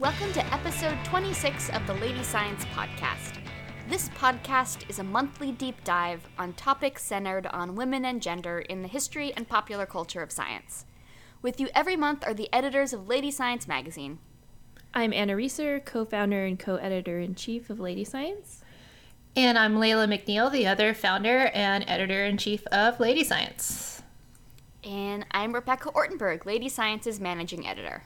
Welcome to episode 26 of the Lady Science Podcast. This podcast is a monthly deep dive on topics centered on women and gender in the history and popular culture of science. With you every month are the editors of Lady Science magazine. I'm Anna Reeser, co founder and co editor in chief of Lady Science. And I'm Leila McNeill, the other founder and editor in chief of Lady Science. And I'm Rebecca Ortenberg, Lady Science's managing editor.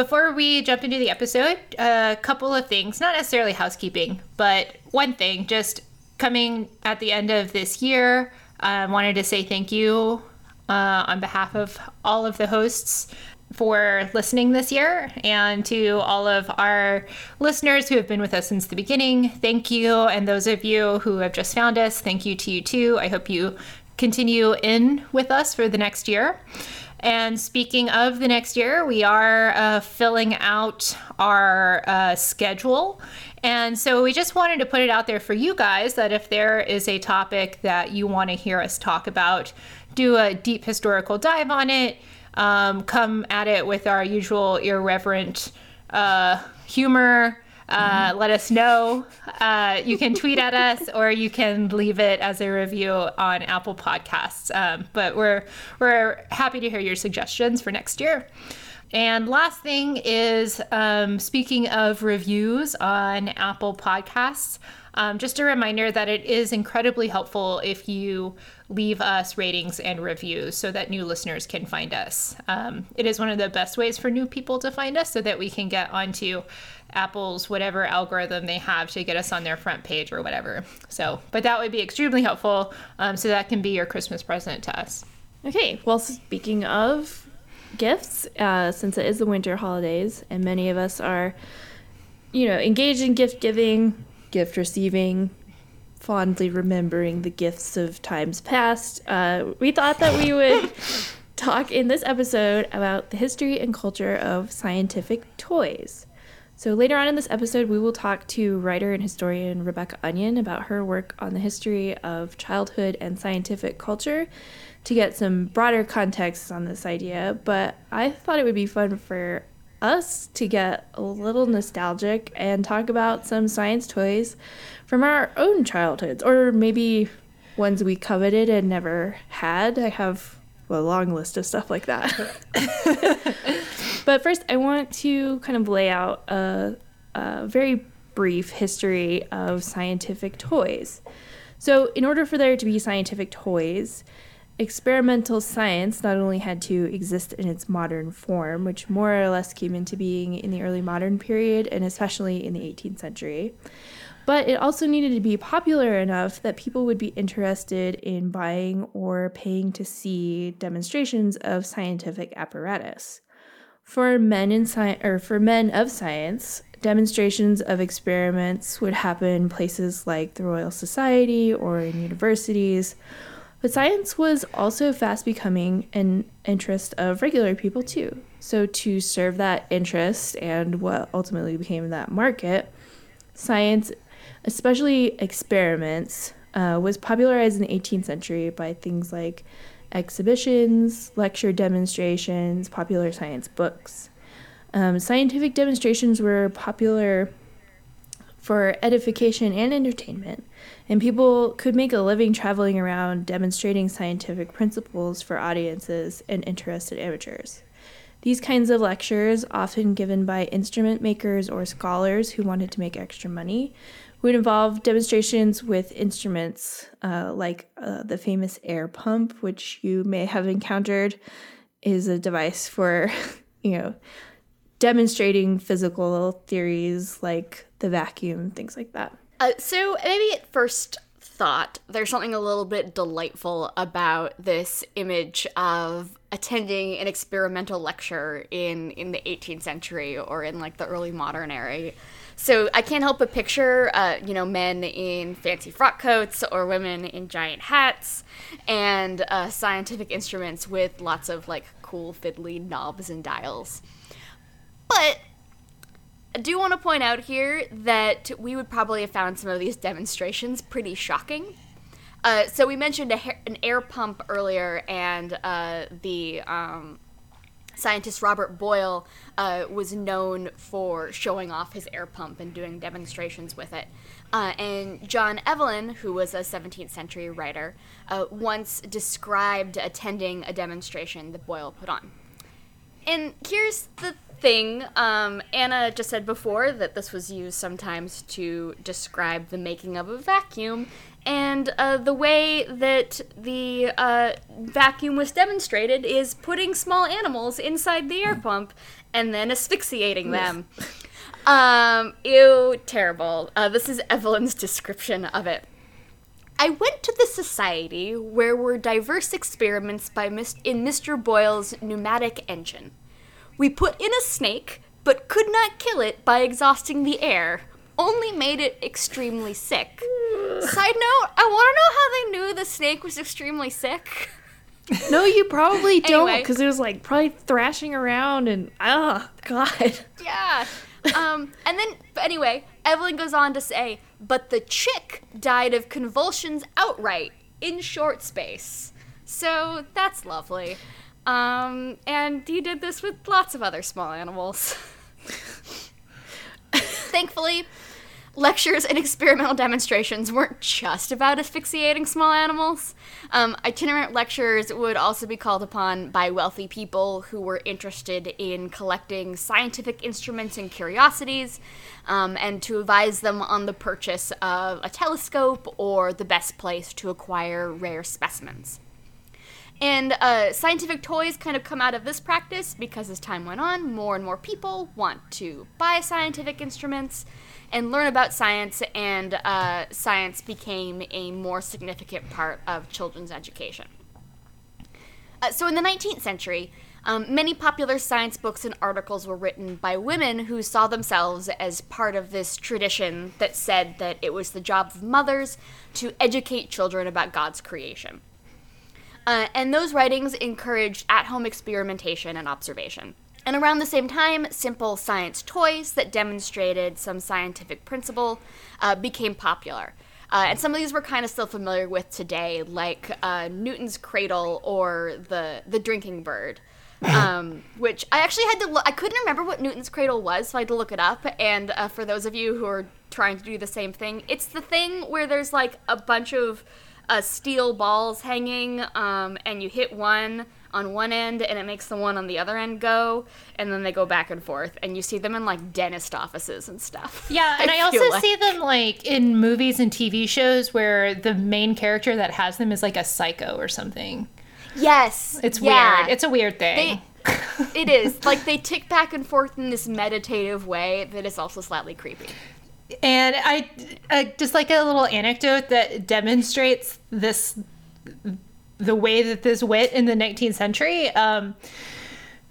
Before we jump into the episode, a couple of things, not necessarily housekeeping, but one thing, just coming at the end of this year, I uh, wanted to say thank you uh, on behalf of all of the hosts for listening this year and to all of our listeners who have been with us since the beginning. Thank you. And those of you who have just found us, thank you to you too. I hope you continue in with us for the next year. And speaking of the next year, we are uh, filling out our uh, schedule. And so we just wanted to put it out there for you guys that if there is a topic that you want to hear us talk about, do a deep historical dive on it, um, come at it with our usual irreverent uh, humor uh, let us know. Uh, you can tweet at us or you can leave it as a review on Apple Podcasts. Um, but we're we're happy to hear your suggestions for next year. And last thing is um, speaking of reviews on Apple Podcasts, um, just a reminder that it is incredibly helpful if you leave us ratings and reviews so that new listeners can find us. Um, it is one of the best ways for new people to find us so that we can get onto Apple's whatever algorithm they have to get us on their front page or whatever. So, but that would be extremely helpful. Um, so that can be your Christmas present to us. Okay. Well, speaking of gifts, uh, since it is the winter holidays and many of us are, you know, engaged in gift giving, gift receiving, fondly remembering the gifts of times past, uh, we thought that we would talk in this episode about the history and culture of scientific toys. So, later on in this episode, we will talk to writer and historian Rebecca Onion about her work on the history of childhood and scientific culture to get some broader context on this idea. But I thought it would be fun for us to get a little nostalgic and talk about some science toys from our own childhoods, or maybe ones we coveted and never had. I have a long list of stuff like that. But first, I want to kind of lay out a, a very brief history of scientific toys. So, in order for there to be scientific toys, experimental science not only had to exist in its modern form, which more or less came into being in the early modern period and especially in the 18th century, but it also needed to be popular enough that people would be interested in buying or paying to see demonstrations of scientific apparatus. For men in science or for men of science, demonstrations of experiments would happen in places like the Royal Society or in universities. But science was also fast becoming an interest of regular people too. So, to serve that interest and what ultimately became that market, science, especially experiments, uh, was popularized in the 18th century by things like exhibitions, lecture demonstrations, popular science books. Um, scientific demonstrations were popular for edification and entertainment, and people could make a living traveling around demonstrating scientific principles for audiences and interested amateurs. These kinds of lectures, often given by instrument makers or scholars who wanted to make extra money, would involve demonstrations with instruments uh, like uh, the famous air pump, which you may have encountered, is a device for, you know, demonstrating physical theories like the vacuum, things like that. Uh, so maybe at first thought, there's something a little bit delightful about this image of attending an experimental lecture in in the 18th century or in like the early modern era so I can't help but picture, uh, you know, men in fancy frock coats or women in giant hats and uh, scientific instruments with lots of like cool fiddly knobs and dials. But I do want to point out here that we would probably have found some of these demonstrations pretty shocking. Uh, so we mentioned ha- an air pump earlier and uh, the um, scientist Robert Boyle uh, was known for showing off his air pump and doing demonstrations with it. Uh, and John Evelyn, who was a 17th century writer, uh, once described attending a demonstration that Boyle put on. And here's the thing um, Anna just said before that this was used sometimes to describe the making of a vacuum. And uh, the way that the uh, vacuum was demonstrated is putting small animals inside the air pump and then asphyxiating them. um, ew, terrible. Uh, this is Evelyn's description of it. I went to the society where were diverse experiments by Mis- in Mr. Boyle's pneumatic engine. We put in a snake, but could not kill it by exhausting the air, only made it extremely sick. Side note, I want to know how they knew the snake was extremely sick. No, you probably don't, Anyway. because it was like probably thrashing around and oh god. Yeah. Um, and then, but anyway, Evelyn goes on to say, but the chick died of convulsions outright in short space. So that's lovely. Um, and he did this with lots of other small animals. Thankfully, lectures and experimental demonstrations weren't just about asphyxiating small animals. Um, itinerant lectures would also be called upon by wealthy people who were interested in collecting scientific instruments and curiosities, um, and to advise them on the purchase of a telescope or the best place to acquire rare specimens. And uh, scientific toys kind of come out of this practice because as time went on, more and more people want to buy scientific instruments and learn about science, and uh, science became a more significant part of children's education. Uh, so in the 19th century, um, many popular science books and articles were written by women who saw themselves as part of this tradition that said that it was the job of mothers to educate children about God's creation. Uh, and those writings encouraged at home experimentation and observation. And around the same time, simple science toys that demonstrated some scientific principle uh, became popular. Uh, and some of these we're kind of still familiar with today, like uh, Newton's cradle or the the drinking bird, um, which I actually had to look. I couldn't remember what Newton's cradle was, so I had to look it up. And uh, for those of you who are trying to do the same thing, it's the thing where there's like a bunch of uh, steel balls hanging, um, and you hit one on one end, and it makes the one on the other end go, and then they go back and forth, and you see them in like dentist offices and stuff. Yeah, and I, feel also like. see them like in movies and TV shows where the main character that has them is like a psycho or something. Yes, It's yeah. weird. It's a weird thing. They, it is like they tick back and forth in this meditative way that is also slightly creepy. And I, uh, just like a little anecdote that demonstrates this, the way that this went in the 19th century. Um,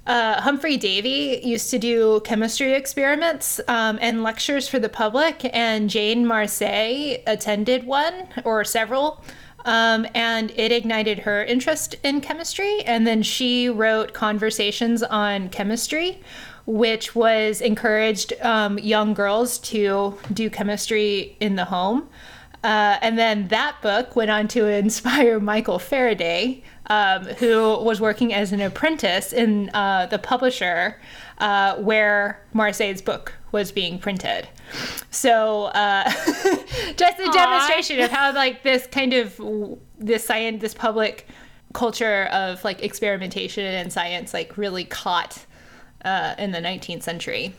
uh, Humphrey Davy used to do chemistry experiments um, and lectures for the public, and Jane Marcet attended one or several. Um, and it ignited her interest in chemistry. And then she wrote Conversations on Chemistry, which was encouraged um, young girls to do chemistry in the home. Uh, and then that book went on to inspire Michael Faraday, um, who was working as an apprentice in uh, the publisher uh, where Marcet's book was being printed. So uh, just a demonstration of how like this kind of this science, this public culture of like experimentation and science like really caught uh, in the 19th century.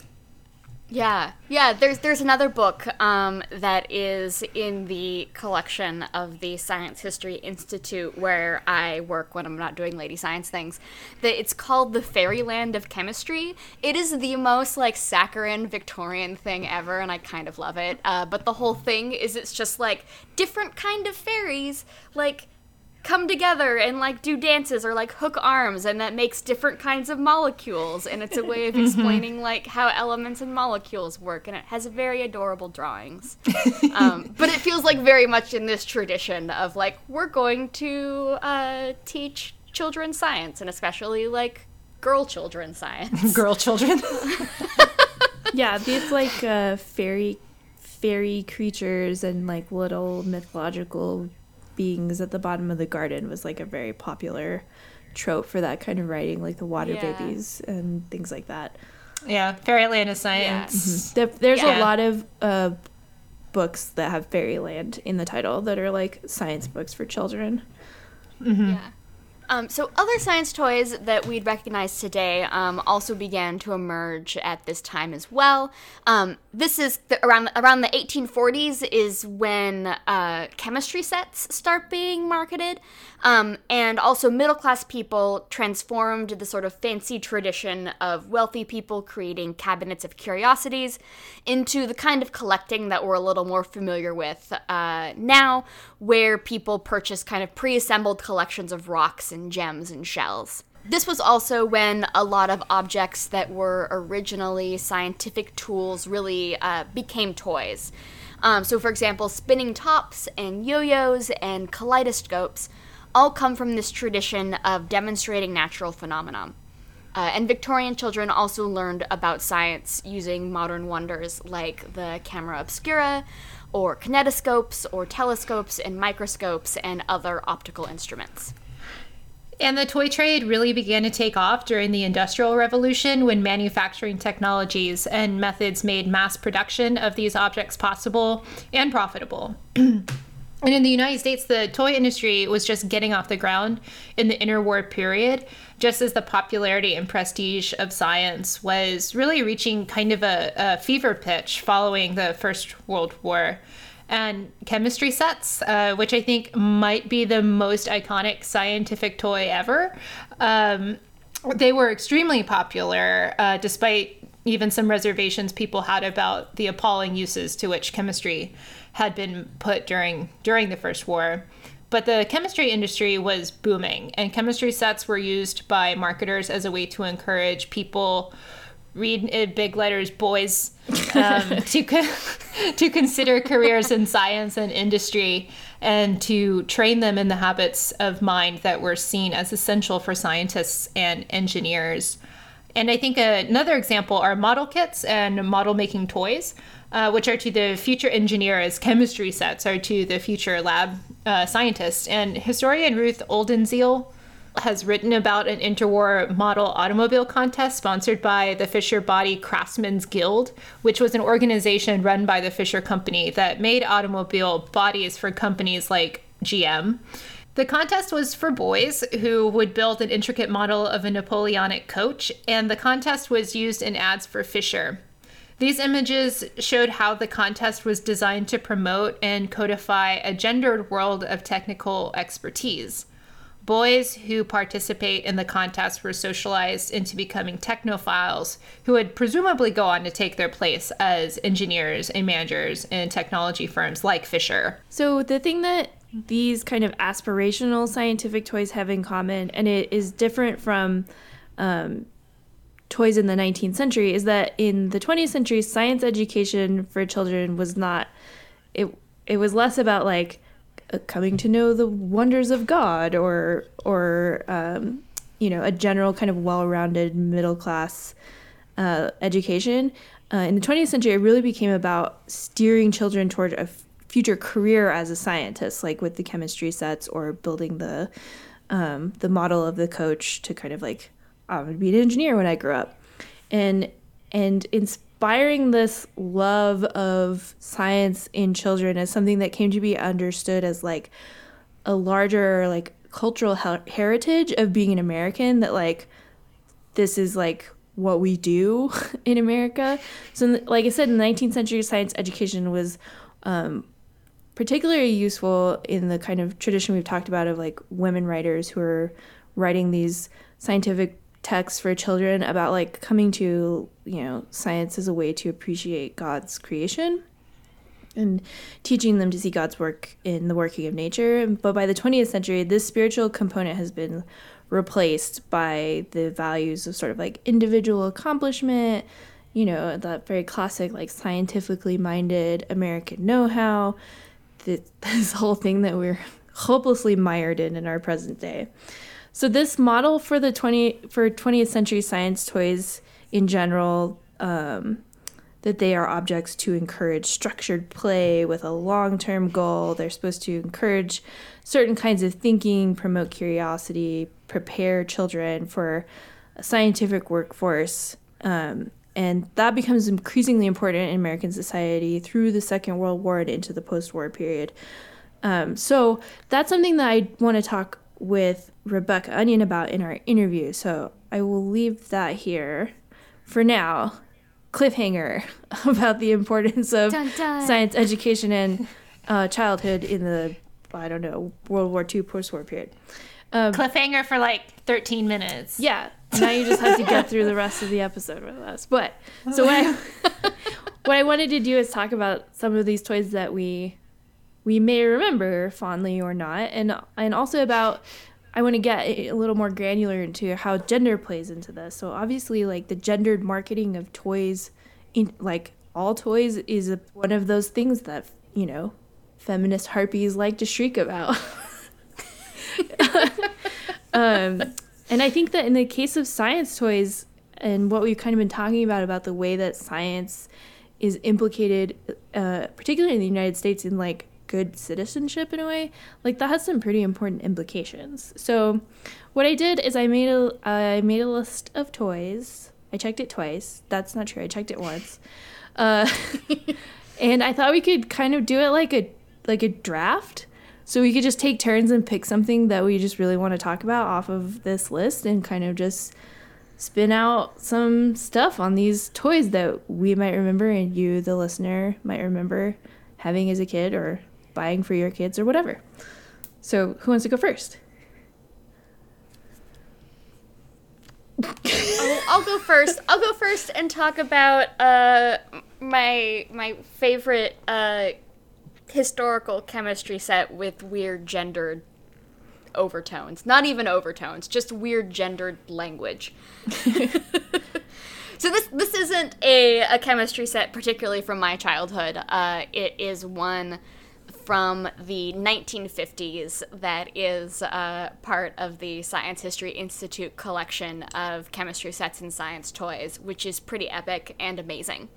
Yeah, yeah. There's there's another book um, that is in the collection of the Science History Institute where I work when I'm not doing lady science things. That it's called the Fairyland of Chemistry. It is the most like saccharine Victorian thing ever, and I kind of love it. Uh, but the whole thing is it's just like different kind of fairies, like come together and like do dances or like hook arms and that makes different kinds of molecules and it's a way of explaining like how elements and molecules work and it has very adorable drawings. Um, but it feels like very much in this tradition of like we're going to uh, teach children science and especially like girl children science. Girl children. Yeah, these like uh, fairy fairy creatures and like little mythological beings at the bottom of the garden was like a very popular trope for that kind of writing, like the water Yeah. babies and things like that. Yeah, Fairyland is science. There- There's Yeah. a lot of uh, books that have fairyland in the title that are like science books for children. Yeah. Um, so other science toys that we'd recognize today um, also began to emerge at this time as well. Um, this is the, around around the 1840s is when uh, chemistry sets start being marketed, um, and also middle class people transformed the sort of fancy tradition of wealthy people creating cabinets of curiosities into the kind of collecting that we're a little more familiar with uh, now, where people purchase kind of pre assembled collections of rocks and gems and shells. This was also when a lot of objects that were originally scientific tools really uh, became toys. Um, so, for example, spinning tops and yo yos and kaleidoscopes all come from this tradition of demonstrating natural phenomena. Uh, and Victorian children also learned about science using modern wonders like the camera obscura, or kinetoscopes, or telescopes and microscopes, and other optical instruments. And the toy trade really began to take off during the Industrial Revolution when manufacturing technologies and methods made mass production of these objects possible and profitable. And in the United States, the toy industry was just getting off the ground in the interwar period, just as the popularity and prestige of science was really reaching kind of a, a fever pitch following the First World War. And chemistry sets, uh, which I think might be the most iconic scientific toy ever, um, they were extremely popular, uh, despite even some reservations people had about the appalling uses to which chemistry had been put during during the first war. But the chemistry industry was booming and chemistry sets were used by marketers as a way to encourage people read in big letters boys um, to co- to consider careers in science and industry and to train them in the habits of mind that were seen as essential for scientists and engineers and I think another example are model kits and model making toys, uh, which are to the future engineer as chemistry sets are to the future lab uh, scientist. And historian Ruth Oldenziel has written about an interwar model automobile contest sponsored by the Fisher Body Craftsmen's Guild, which was an organization run by the Fisher Company that made automobile bodies for companies like GM. The contest was for boys who would build an intricate model of a Napoleonic coach, and the contest was used in ads for Fisher. These images showed how the contest was designed to promote and codify a gendered world of technical expertise. Boys who participate in the contest were socialized into becoming technophiles who would presumably go on to take their place as engineers and managers in technology firms like Fisher. So the thing that these kind of aspirational scientific toys have in common, and it is different from um, toys in the 19th century, is that in the 20th century, science education for children was not. It it was less about like coming to know the wonders of God or or um, you know a general kind of well-rounded middle class uh, education. Uh, in the 20th century, it really became about steering children toward a f- future career as a scientist, like with the chemistry sets or building the um, the model of the coach to kind of like I'm gonna be an engineer when I grow up, and and inspiring this love of science in children as something that came to be understood as like a larger like cultural her- heritage of being an American that like this is like what we do in America. So, like I said, in the 19th century, science education was um, particularly useful in the kind of tradition we've talked about of like women writers who are writing these scientific texts for children about like coming to you know science as a way to appreciate God's creation and teaching them to see God's work in the working of nature. But by the 20th century, this spiritual component has been replaced by the values of sort of like individual accomplishment, you know, that very classic, like scientifically minded American know how, this, this whole thing that we're hopelessly mired in in our present day. So this model for the 20 for 20th century science toys in general um, that they are objects to encourage structured play with a long term goal. They're supposed to encourage certain kinds of thinking, promote curiosity, prepare children for a scientific workforce. Um, and that becomes increasingly important in American society through the Second World War and into the post war period. Um, so that's something that I want to talk with Rebecca Onion about in our interview. So I will leave that here for now. Cliffhanger about the importance of Dun, dun. science education and uh, childhood in the, I don't know, World War II post war period. Cliffhanger for like 13 minutes. Yeah. Now you just have to get through the rest of the episode with us. But so what I what I wanted to do is talk about some of these toys that we we may remember fondly or not, and and also about I want to get a little more granular into how gender plays into this. So obviously, like the gendered marketing of toys, in like all toys, is a, one of those things that you know feminist harpies like to shriek about. um, and I think that in the case of science toys and what we've kind of been talking about about the way that science is implicated, uh, particularly in the United States, in like good citizenship in a way, like that has some pretty important implications. So, what I did is I made a I made a list of toys. I checked it twice. That's not true. I checked it once, uh, and I thought we could kind of do it like a like a draft. So we could just take turns and pick something that we just really want to talk about off of this list and kind of just spin out some stuff on these toys that we might remember and you, the listener, might remember having as a kid or buying for your kids or whatever. So who wants to go first? I'll, I'll go first. I'll go first and talk about uh, my my favorite uh, historical chemistry set with weird gendered overtones. Not even overtones, just weird gendered language. so this this isn't a, a chemistry set particularly from my childhood. Uh, it is one from the 1950s that is uh, part of the Science History Institute collection of chemistry sets and science toys, which is pretty epic and amazing.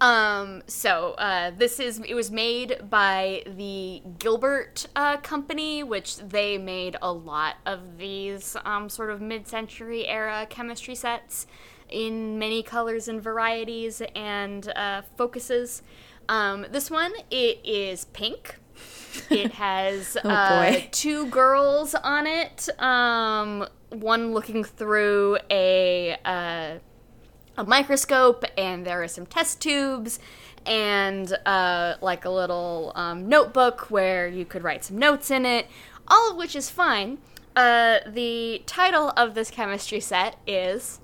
Um, so uh, this is it was made by the Gilbert uh, Company, which they made a lot of these um, sort of mid-century era chemistry sets in many colors and varieties and uh, focuses. Um, this one it is pink. It has Oh, uh, two girls on it. Um, one looking through a uh, a microscope and there are some test tubes and uh, like a little um, notebook where you could write some notes in it all of which is fine uh, the title of this chemistry set is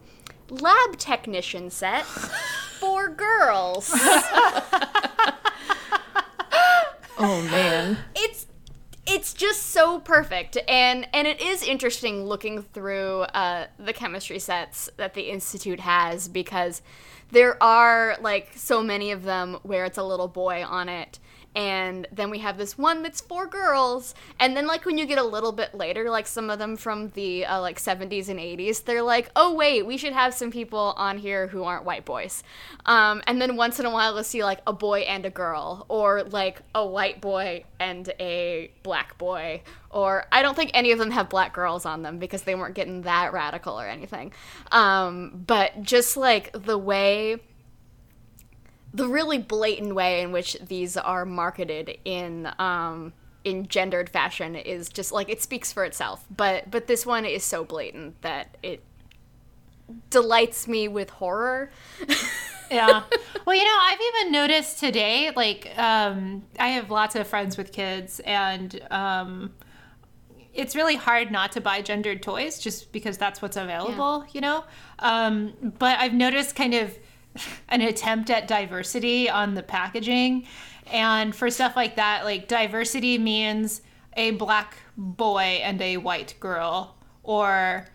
lab technician set for girls. Oh man. it's it's just so perfect. And and it is interesting looking through uh, the chemistry sets that the institute has because there are like so many of them where it's a little boy on it and then we have this one that's for girls. And then like when you get a little bit later like some of them from the uh, like 70s and 80s they're like oh wait we should have some people on here who aren't white boys. Um, and then once in a while you'll see like a boy and a girl or like a white boy and a black boy or i don't think any of them have black girls on them because they weren't getting that radical or anything. Um, but just like the way the really blatant way in which these are marketed in um, in gendered fashion is just like it speaks for itself. But but this one is so blatant that it delights me with horror. yeah. Well, you know, I've even noticed today, like, um, I have lots of friends with kids, and um, it's really hard not to buy gendered toys just because that's what's available, you know? Um, but I've noticed kind of an attempt at diversity on the packaging. And for stuff like that, like, diversity means a black boy and a white girl, or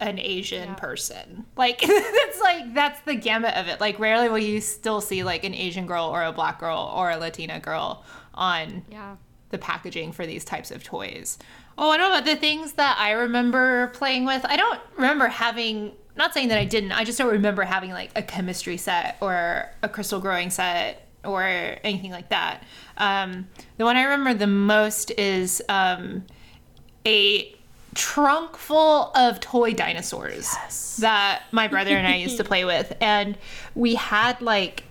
an Asian person. Like that's like that's the gamut of it. Like rarely will you still see like an Asian girl or a black girl or a Latina girl on Yeah. the packaging for these types of toys. Oh, I know about the things that I remember playing with. I don't remember having not saying that I didn't. I just don't remember having like a chemistry set or a crystal growing set or anything like that. Um, the one I remember the most is um, a trunk full of toy dinosaurs that my brother and I used to play with, and we had like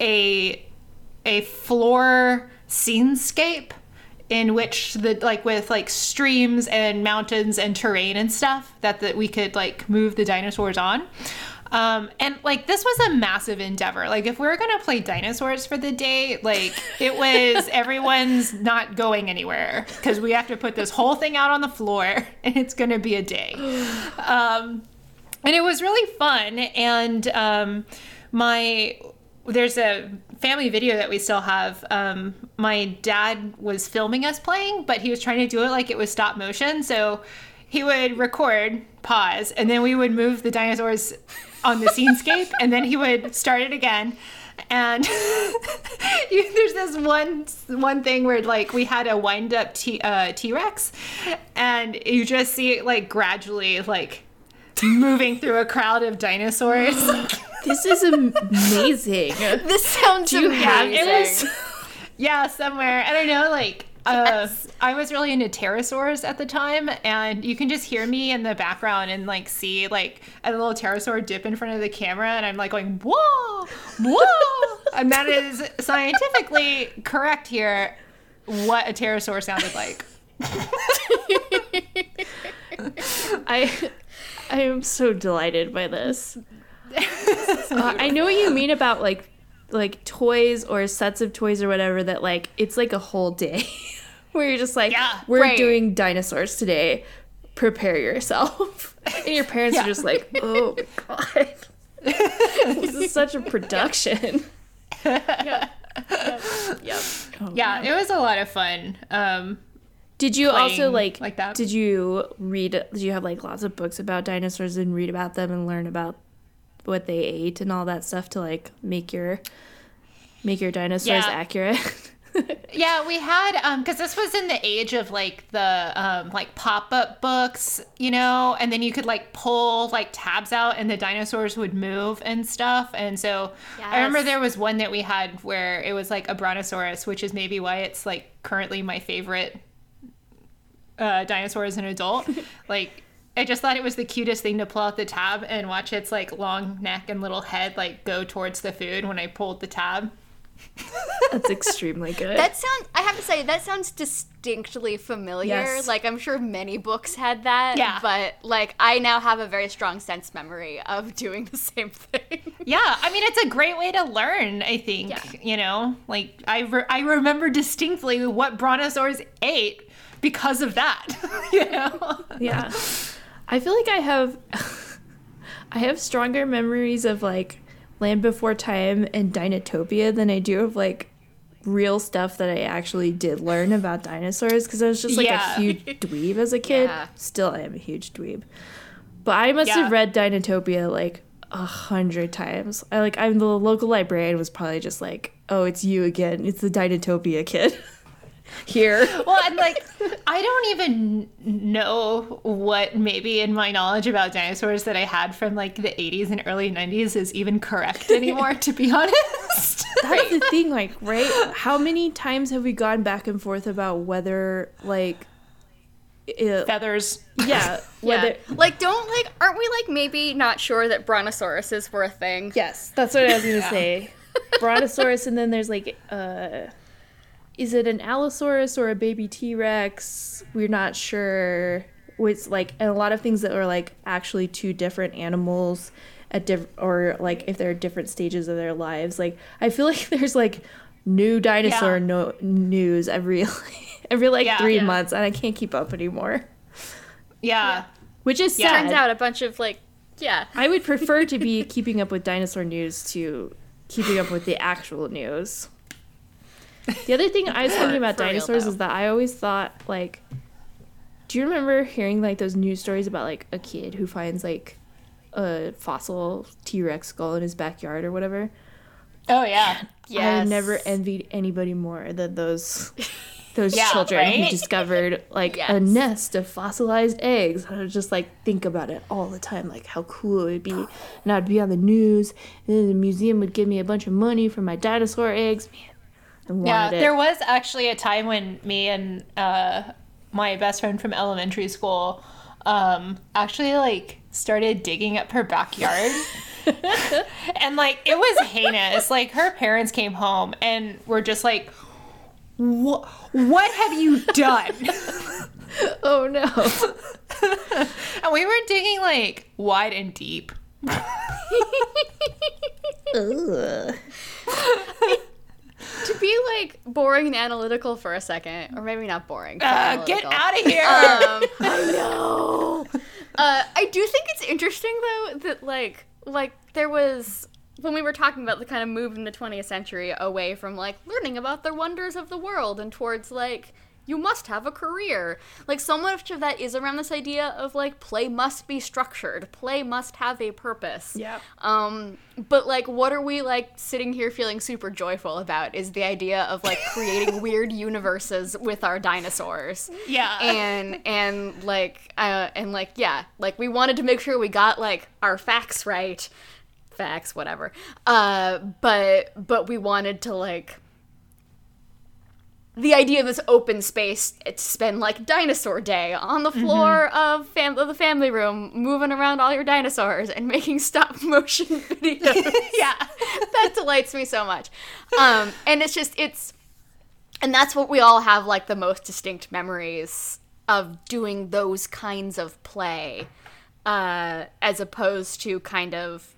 a a floor scenescape in which the like with like streams and mountains and terrain and stuff that that we could like move the dinosaurs on. Um, and like this was a massive endeavor. Like if we were gonna play dinosaurs for the day, like it was everyone's not going anywhere because we have to put this whole thing out on the floor and it's gonna be a day. Um, and it was really fun. And um, my there's a family video that we still have. Um, my dad was filming us playing, but he was trying to do it like it was stop motion. So he would record, pause, and then we would move the dinosaurs on the scenescape, and then he would start it again. And you, there's this one one thing where like we had a wind up T uh, T Rex, and you just see it like gradually like moving through a crowd of dinosaurs. This is amazing. This sounds you amazing. have this? yeah, somewhere. I don't know, like uh, I was really into pterosaurs at the time, and you can just hear me in the background and like see like a little pterosaur dip in front of the camera, and I'm like going whoa, whoa, and that is scientifically correct here. What a pterosaur sounded like. I I am so delighted by this. Uh, I know what you mean about like like toys or sets of toys or whatever that like it's like a whole day where you're just like Yeah, we're right. doing dinosaurs today. Prepare yourself. And your parents Yeah. are just like, "Oh my god. this is such a production." Yep. Oh, Yeah, it was a lot of fun. Um, Did you also like like that. Did you read? Did you have like lots of books about dinosaurs and read about them and learn about what they ate and all that stuff to like make your make your dinosaurs Yeah. accurate? Yeah, we had um because this was in the age of like the um like pop-up books, you know, and then you could like pull like tabs out and the dinosaurs would move and stuff. And so I remember there was one that we had where it was like a brontosaurus, which is maybe why it's like currently my favorite uh dinosaur as an adult. like I just thought it was the cutest thing to pull out the tab and watch its like long neck and little head like go towards the food when I pulled the tab. That's extremely good. That sounds. I have to say that sounds distinctly familiar. Yes. Like I'm sure many books had that. Yeah. But like I now have a very strong sense memory of doing the same thing. Yeah, I mean it's a great way to learn. I think Yeah. you know, like I re- I remember distinctly what brontosaurs ate because of that. you know, yeah. I feel like I have I have stronger memories of like Land Before Time and Dinotopia than I do of like real stuff that I actually did learn about dinosaurs because I was just like Yeah. a huge dweeb as a kid. Yeah. Still I am a huge dweeb. But I must Yeah. have read Dinotopia like a hundred times. I like I'm the local librarian was probably just like, Oh, it's you again. It's the Dinotopia kid. Here. well, and like I don't even know what maybe in my knowledge about dinosaurs that I had from like the 80s and early 90s is even correct anymore. to be honest. That's the thing, like, right? How many times have we gone back and forth about whether, like, it, Feathers. yeah, whether. yeah. Like don't like aren't we like maybe not sure that brontosauruses were a thing? Yes, that's what I was gonna say. Brontosaurus, and then there's like, uh, is it an Allosaurus or a baby T Rex? We're not sure. It's like, and a lot of things that are like actually two different animals at diff- or like if they're different stages of their lives. Like, I feel like there's like new dinosaur Yeah. no- news every every like Yeah. three Yeah. months, and I can't keep up anymore. Yeah. Which is Yeah. sad. Turns out a bunch of like yeah. I would prefer to be keeping up with dinosaur news to keeping up with the actual news. The other thing I was thinking about for dinosaurs is that I always thought like do you remember hearing like those news stories about like a kid who finds like a fossil T-Rex skull in his backyard or whatever? Oh yeah. Yeah. I Yes. never envied anybody more than those those Yeah, children who discovered like a nest of fossilized eggs. I would just like think about it all the time, like how cool it would be. And I'd be on the news, and then the museum would give me a bunch of money for my dinosaur eggs. Man, Yeah, it. there was actually a time when me and uh, my best friend from elementary school um, actually like started digging up her backyard. and like it was heinous. Like her parents came home and were just like, "What? What have you done?" oh no. and we were digging like wide and deep. Be like boring and analytical for a second, or maybe not boring. Uh, get out of here! Um, I know. Uh, I do think it's interesting though that like like there was when we were talking about the kind of move in the 20th century away from like learning about the wonders of the world and towards like you must have a career. Like so much of that is around this idea of like play must be structured, play must have a purpose. Yeah. Um, but like, what are we like sitting here feeling super joyful about? Is the idea of like creating weird universes with our dinosaurs yeah. and and like uh, and like yeah like we wanted to make sure we got like our facts right facts whatever uh but but we wanted to like the idea of this open space to spend like dinosaur day on the floor of, fam- of the family room moving around all your dinosaurs and making stop motion videos. Yeah. that delights me so much. Um and it's just it's and that's what we all have like the most distinct memories of doing those kinds of play uh as opposed to kind of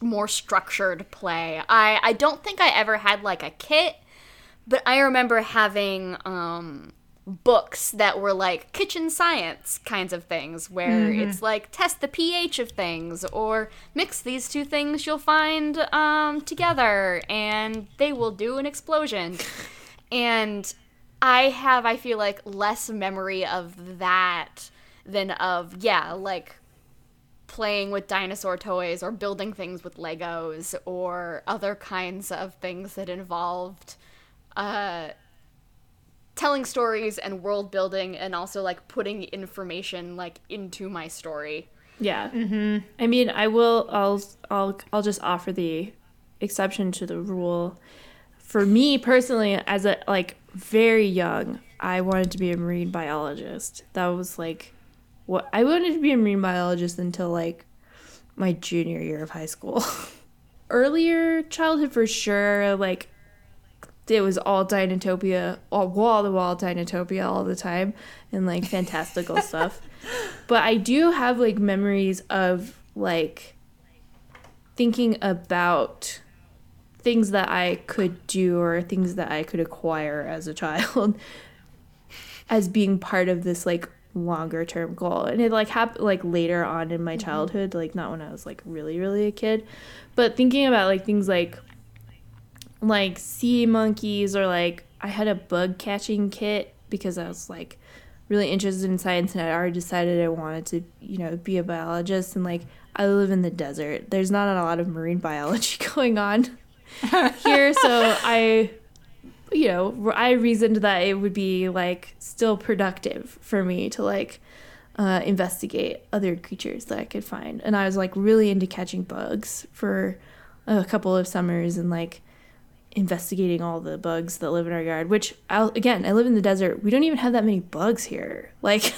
more structured play. I i don't think i ever had like a kit but i remember having um books that were like kitchen science kinds of things where it's like test the pH of things or mix these two things you'll find um, together and they will do an explosion. and I have, I feel like, less memory of that than of, yeah, like playing with dinosaur toys or building things with Legos or other kinds of things that involved uh, telling stories and world building and also like putting information like into my story. Yeah. Mm-hmm. I mean, I will. I'll. I'll. I'll just offer the exception to the rule. For me personally, as a like very young, I wanted to be a marine biologist. That was like what I wanted to be a marine biologist until like my junior year of high school. Earlier childhood, for sure, like it was all Dinotopia, all wall to wall Dinotopia all the time, and like fantastical stuff. But I do have like memories of like thinking about things that I could do or things that I could acquire as a child as being part of this like longer term goal. And it like happened like later on in my mm-hmm. childhood, like not when I was like really, really a kid, but thinking about like things like like sea monkeys or like I had a bug catching kit because I was like really interested in science and I already decided I wanted to, you know, be a biologist and like I live in the desert. There's not a lot of marine biology going on here, so I you know, I reasoned that it would be like still productive for me to like uh, investigate other creatures that I could find. And I was like really into catching bugs for a couple of summers and like investigating all the bugs that live in our yard. Which I'll, again, I live in the desert. We don't even have that many bugs here. Like,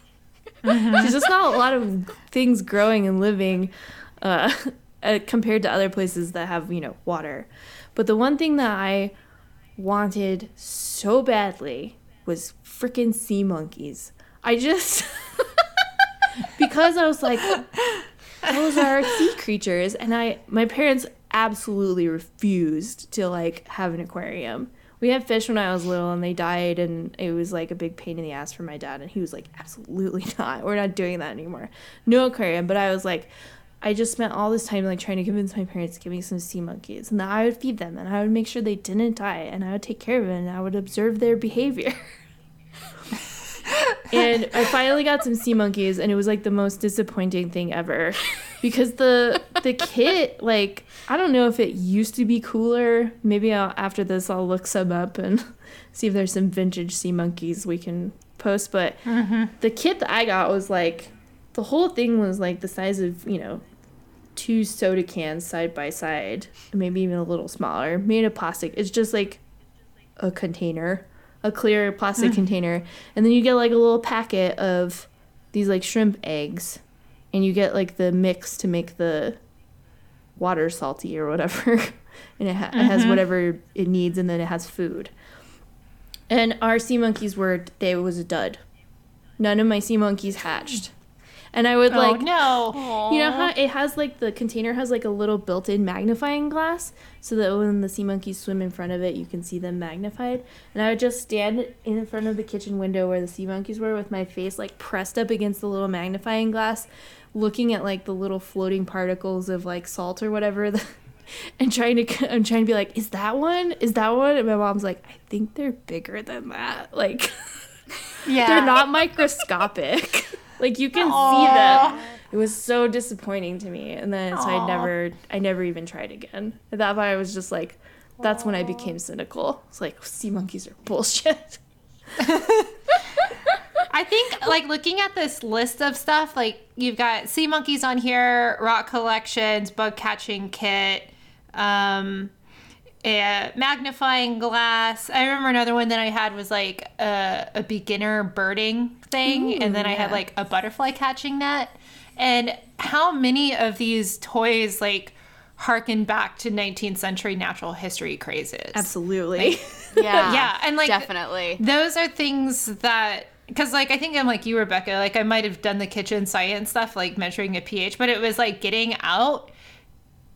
there's just not a lot of things growing and living uh, uh, compared to other places that have you know water. But the one thing that I wanted so badly was freaking sea monkeys. I just because I was like those are sea creatures and I my parents absolutely refused to like have an aquarium. We had fish when I was little and they died and it was like a big pain in the ass for my dad and he was like absolutely not. We're not doing that anymore. No aquarium, but I was like I just spent all this time like trying to convince my parents to give me some sea monkeys and that I would feed them and I would make sure they didn't die and I would take care of them and I would observe their behavior. and I finally got some sea monkeys and it was like the most disappointing thing ever. because the the kit like I don't know if it used to be cooler. Maybe I'll, after this I'll look some up and see if there's some vintage sea monkeys we can post. But mm-hmm. the kit that I got was like the whole thing was like the size of you know two soda cans side by side, maybe even a little smaller, made of plastic. It's just like a container, a clear plastic mm. container, and then you get like a little packet of these like shrimp eggs, and you get like the mix to make the water salty or whatever, and it, ha- it has mm-hmm. whatever it needs, and then it has food. And our sea monkeys were they was a dud. None of my sea monkeys hatched. And I would oh, like oh no. you know how it has like the container has like a little built-in magnifying glass so that when the sea monkeys swim in front of it you can see them magnified. And I would just stand in front of the kitchen window where the sea monkeys were with my face like pressed up against the little magnifying glass looking at like the little floating particles of like salt or whatever the, and trying to I'm trying to be like is that one? Is that one? And my mom's like I think they're bigger than that. Like Yeah. they're not microscopic. like you can see them. It was so disappointing to me, and then so I never, I never even tried again. At that point, I was just like, that's when I became cynical. It's like sea monkeys are bullshit. I think like looking at this list of stuff, like you've got sea monkeys on here, rock collections, bug catching kit, um, a magnifying glass. I remember another one that I had was like a, a beginner birding thing, and then I had like a butterfly catching net. And how many of these toys like harken back to 19th century natural history crazes? Absolutely. Yeah. Yeah, and, like, definitely. those are things that because like i think i'm like you rebecca like i might have done the kitchen science stuff like measuring a ph but it was like getting out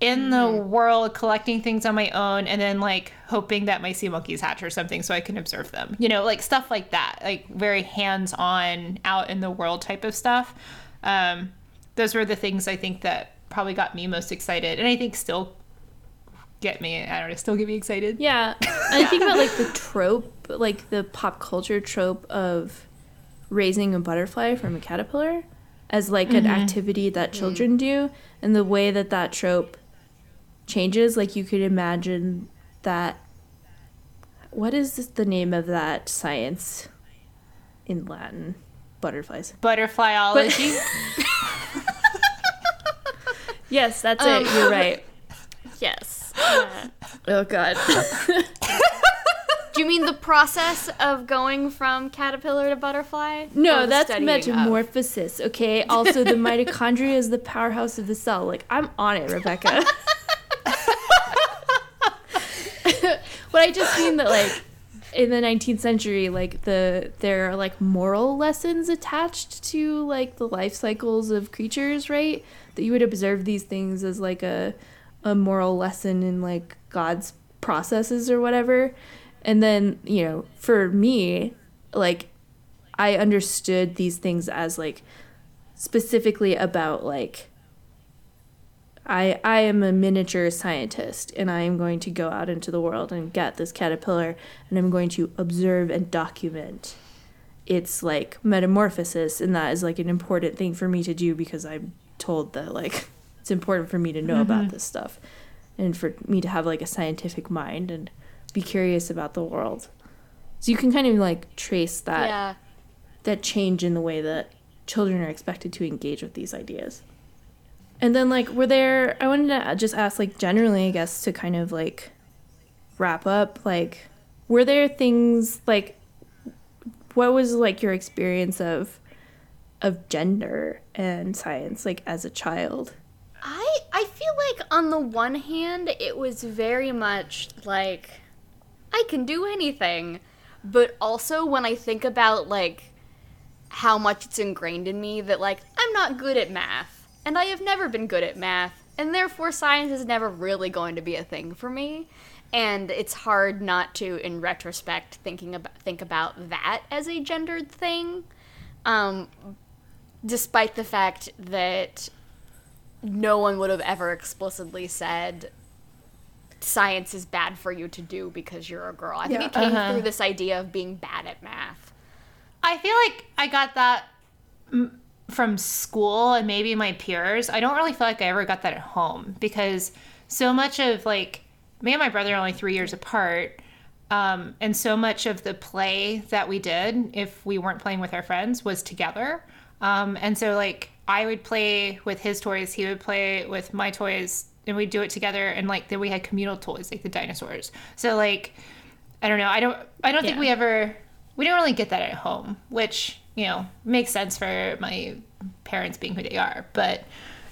in the world collecting things on my own and then like hoping that my sea monkeys hatch or something so i can observe them. You know like stuff like that like very hands-on out in the world type of stuff. Um, those were the things i think that probably got me most excited and i think still get me i don't know still get me excited. Yeah. And I think about like the trope, like the pop culture trope of raising a butterfly from a caterpillar as like an activity that children do and the way that that trope changes like you could imagine that what is this, the name of that science in Latin? Butterflies. Butterflyology? Yes that's it. You're right. Yes. Uh, oh god do you mean the process of going from caterpillar to butterfly? No, that's studying of? metamorphosis, okay? Also, the mitochondria is the powerhouse of the cell. Like, I'm on it, Rebecca. but I just mean that, like, in the 19th century, like, the there are, like, moral lessons attached to, like, the life cycles of creatures, right? That you would observe these things as, like, a, a moral lesson in, like, God's processes or whatever. And then, you know, for me, like, I understood these things as like specifically about like I I am a miniature scientist and I am going to go out into the world and get this caterpillar and I'm going to observe and document its like metamorphosis. And that is like an important thing for me to do because I'm told that like it's important for me to know about mm-hmm. this stuff and for me to have like a scientific mind. And be curious about the world. So you can kind of like trace that Yeah. that change in the way that children are expected to engage with these ideas. And then like were there I wanted to just ask like generally I guess to kind of like wrap up like were there things like what was like your experience of of gender and science like as a child? I I feel like on the one hand it was very much like I can do anything. But also when I think about like how much it's ingrained in me that like I'm not good at math and I have never been good at math and therefore science is never really going to be a thing for me and it's hard not to in retrospect thinking about think about that as a gendered thing um despite the fact that no one would have ever explicitly said science is bad for you to do because you're a girl. I think Yeah. it came Uh-huh. through this idea of being bad at math. I feel like I got that from school and maybe my peers, I don't really feel like I ever got that at home because so much of like me and my brother are only three years apart. Um, and so much of the play that we did, if we weren't playing with our friends, was together. Um, and so, like, I would play with his toys, he would play with my toys, and we'd do it together. And like, then we had communal toys, like the dinosaurs. So, like, I don't know. I don't. I don't yeah. think we ever. We didn't really get that at home, which you know makes sense for my parents being who they are. But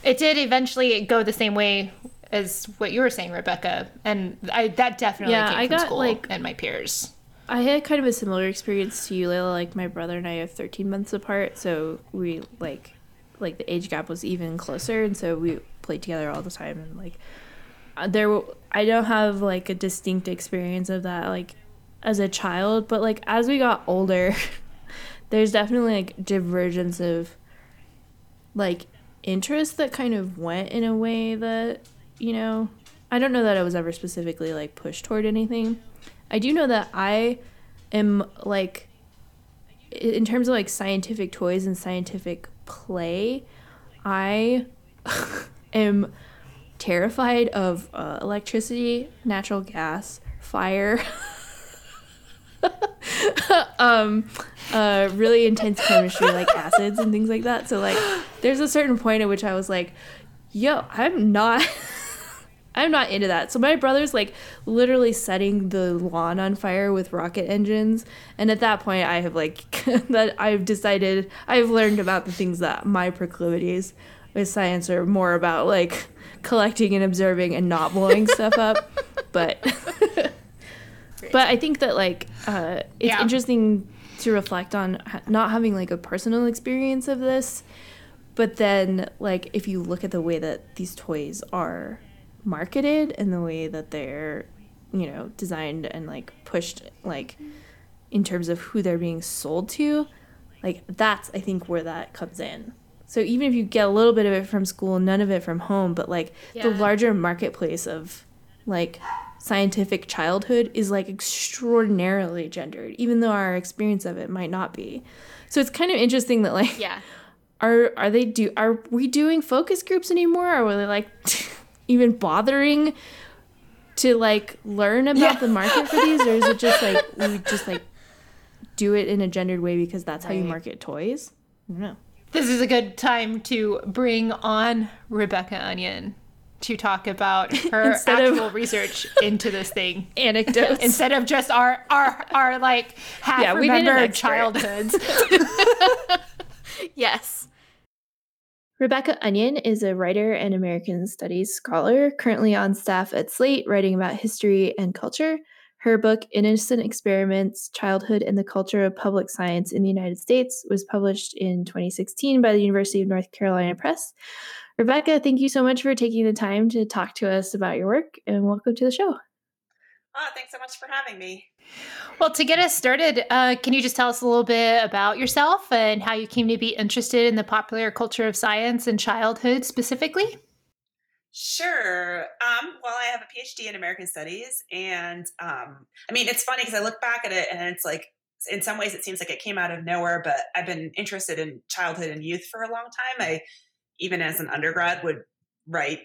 it did eventually go the same way as what you were saying, Rebecca, and I that definitely yeah, came I from got, school like, and my peers. I had kind of a similar experience to you, Leila. Like my brother and I are 13 months apart, so we like like the age gap was even closer, and so we played together all the time. And like uh, there, I don't have like a distinct experience of that like as a child, but like as we got older, there's definitely like divergence of like interest that kind of went in a way that you know, I don't know that I was ever specifically like pushed toward anything. I do know that I am like in terms of like scientific toys and scientific play, I am terrified of uh, electricity, natural gas, fire, um, uh, really intense chemistry like acids and things like that. So like, there's a certain point at which I was like, "Yo, I'm not." I'm not into that. So my brother's like literally setting the lawn on fire with rocket engines, and at that point, I have like that I've decided I've learned about the things that my proclivities with science are more about like collecting and observing and not blowing stuff up. But but I think that like uh, it's yeah. interesting to reflect on not having like a personal experience of this, but then like if you look at the way that these toys are marketed and the way that they're you know designed and like pushed like in terms of who they're being sold to like that's i think where that comes in so even if you get a little bit of it from school none of it from home but like yeah. the larger marketplace of like scientific childhood is like extraordinarily gendered even though our experience of it might not be so it's kind of interesting that like yeah are are they do are we doing focus groups anymore or are they like even bothering to like learn about yeah. the market for these, or is it just like we just like do it in a gendered way because that's right. how you market toys? I don't know. This is a good time to bring on Rebecca Onion to talk about her actual of, research into this thing. Anecdotes. Instead of just our our our like half yeah, remembered childhoods. yes. Rebecca Onion is a writer and American Studies scholar, currently on staff at Slate, writing about history and culture. Her book, Innocent Experiments Childhood and the Culture of Public Science in the United States, was published in 2016 by the University of North Carolina Press. Rebecca, thank you so much for taking the time to talk to us about your work, and welcome to the show. Oh, thanks so much for having me. Well, to get us started, uh, can you just tell us a little bit about yourself and how you came to be interested in the popular culture of science and childhood specifically? Sure. Um, well, I have a PhD in American Studies, and um, I mean, it's funny because I look back at it and it's like, in some ways, it seems like it came out of nowhere. But I've been interested in childhood and youth for a long time. I, even as an undergrad, would write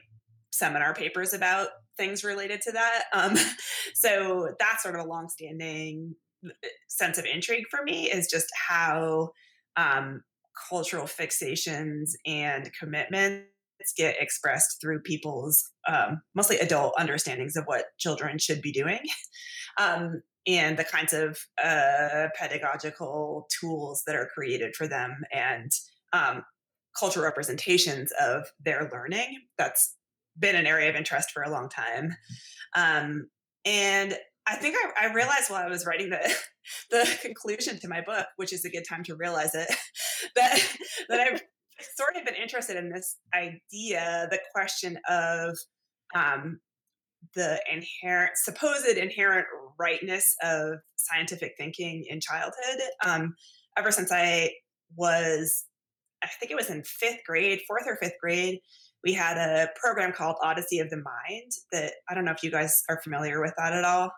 seminar papers about things related to that. Um, so that's sort of a longstanding uh, sense of intrigue for me is just how um, cultural fixations and commitments get expressed through people's um, mostly adult understandings of what children should be doing um, and the kinds of uh, pedagogical tools that are created for them and um, cultural representations of their learning that's been an area of interest for a long time. Um, and I think I, I, realized while I was writing the the conclusion to my book, which is a good time to realize it, that that I've sort of been interested in this idea, the question of um, the inherent, supposed inherent rightness of scientific thinking in childhood. Um, ever since I was, I think it was in fifth grade, fourth or fifth grade, we had a program called Odyssey of the Mind that I don't know if you guys are familiar with that at all.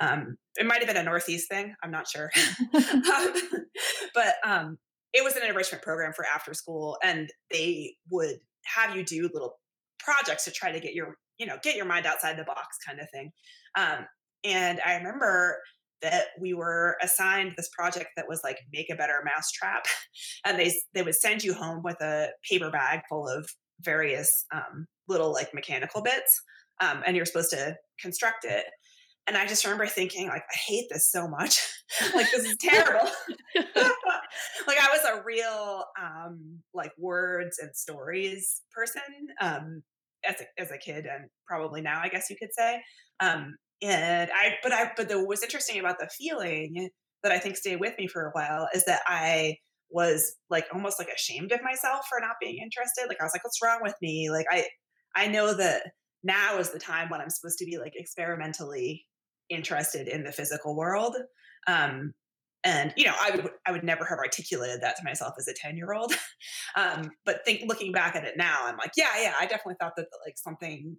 Um, it might have been a Northeast thing. I'm not sure. um, but um, it was an enrichment program for after school, and they would have you do little projects to try to get your you know get your mind outside the box kind of thing. Um, and I remember that we were assigned this project that was like make a better mousetrap, and they they would send you home with a paper bag full of various um, little like mechanical bits, um, and you're supposed to construct it. And I just remember thinking, like, I hate this so much. like, this is terrible. like, I was a real, um, like, words and stories person um, as, a, as a kid, and probably now, I guess you could say. Um, and I, but I, but the, what's interesting about the feeling that I think stayed with me for a while is that I was like almost like ashamed of myself for not being interested. Like, I was like, what's wrong with me? Like, I, I know that now is the time when I'm supposed to be like experimentally interested in the physical world. Um, and you know, I would I would never have articulated that to myself as a ten year old. um, but think looking back at it now, I'm like, yeah, yeah, I definitely thought that like something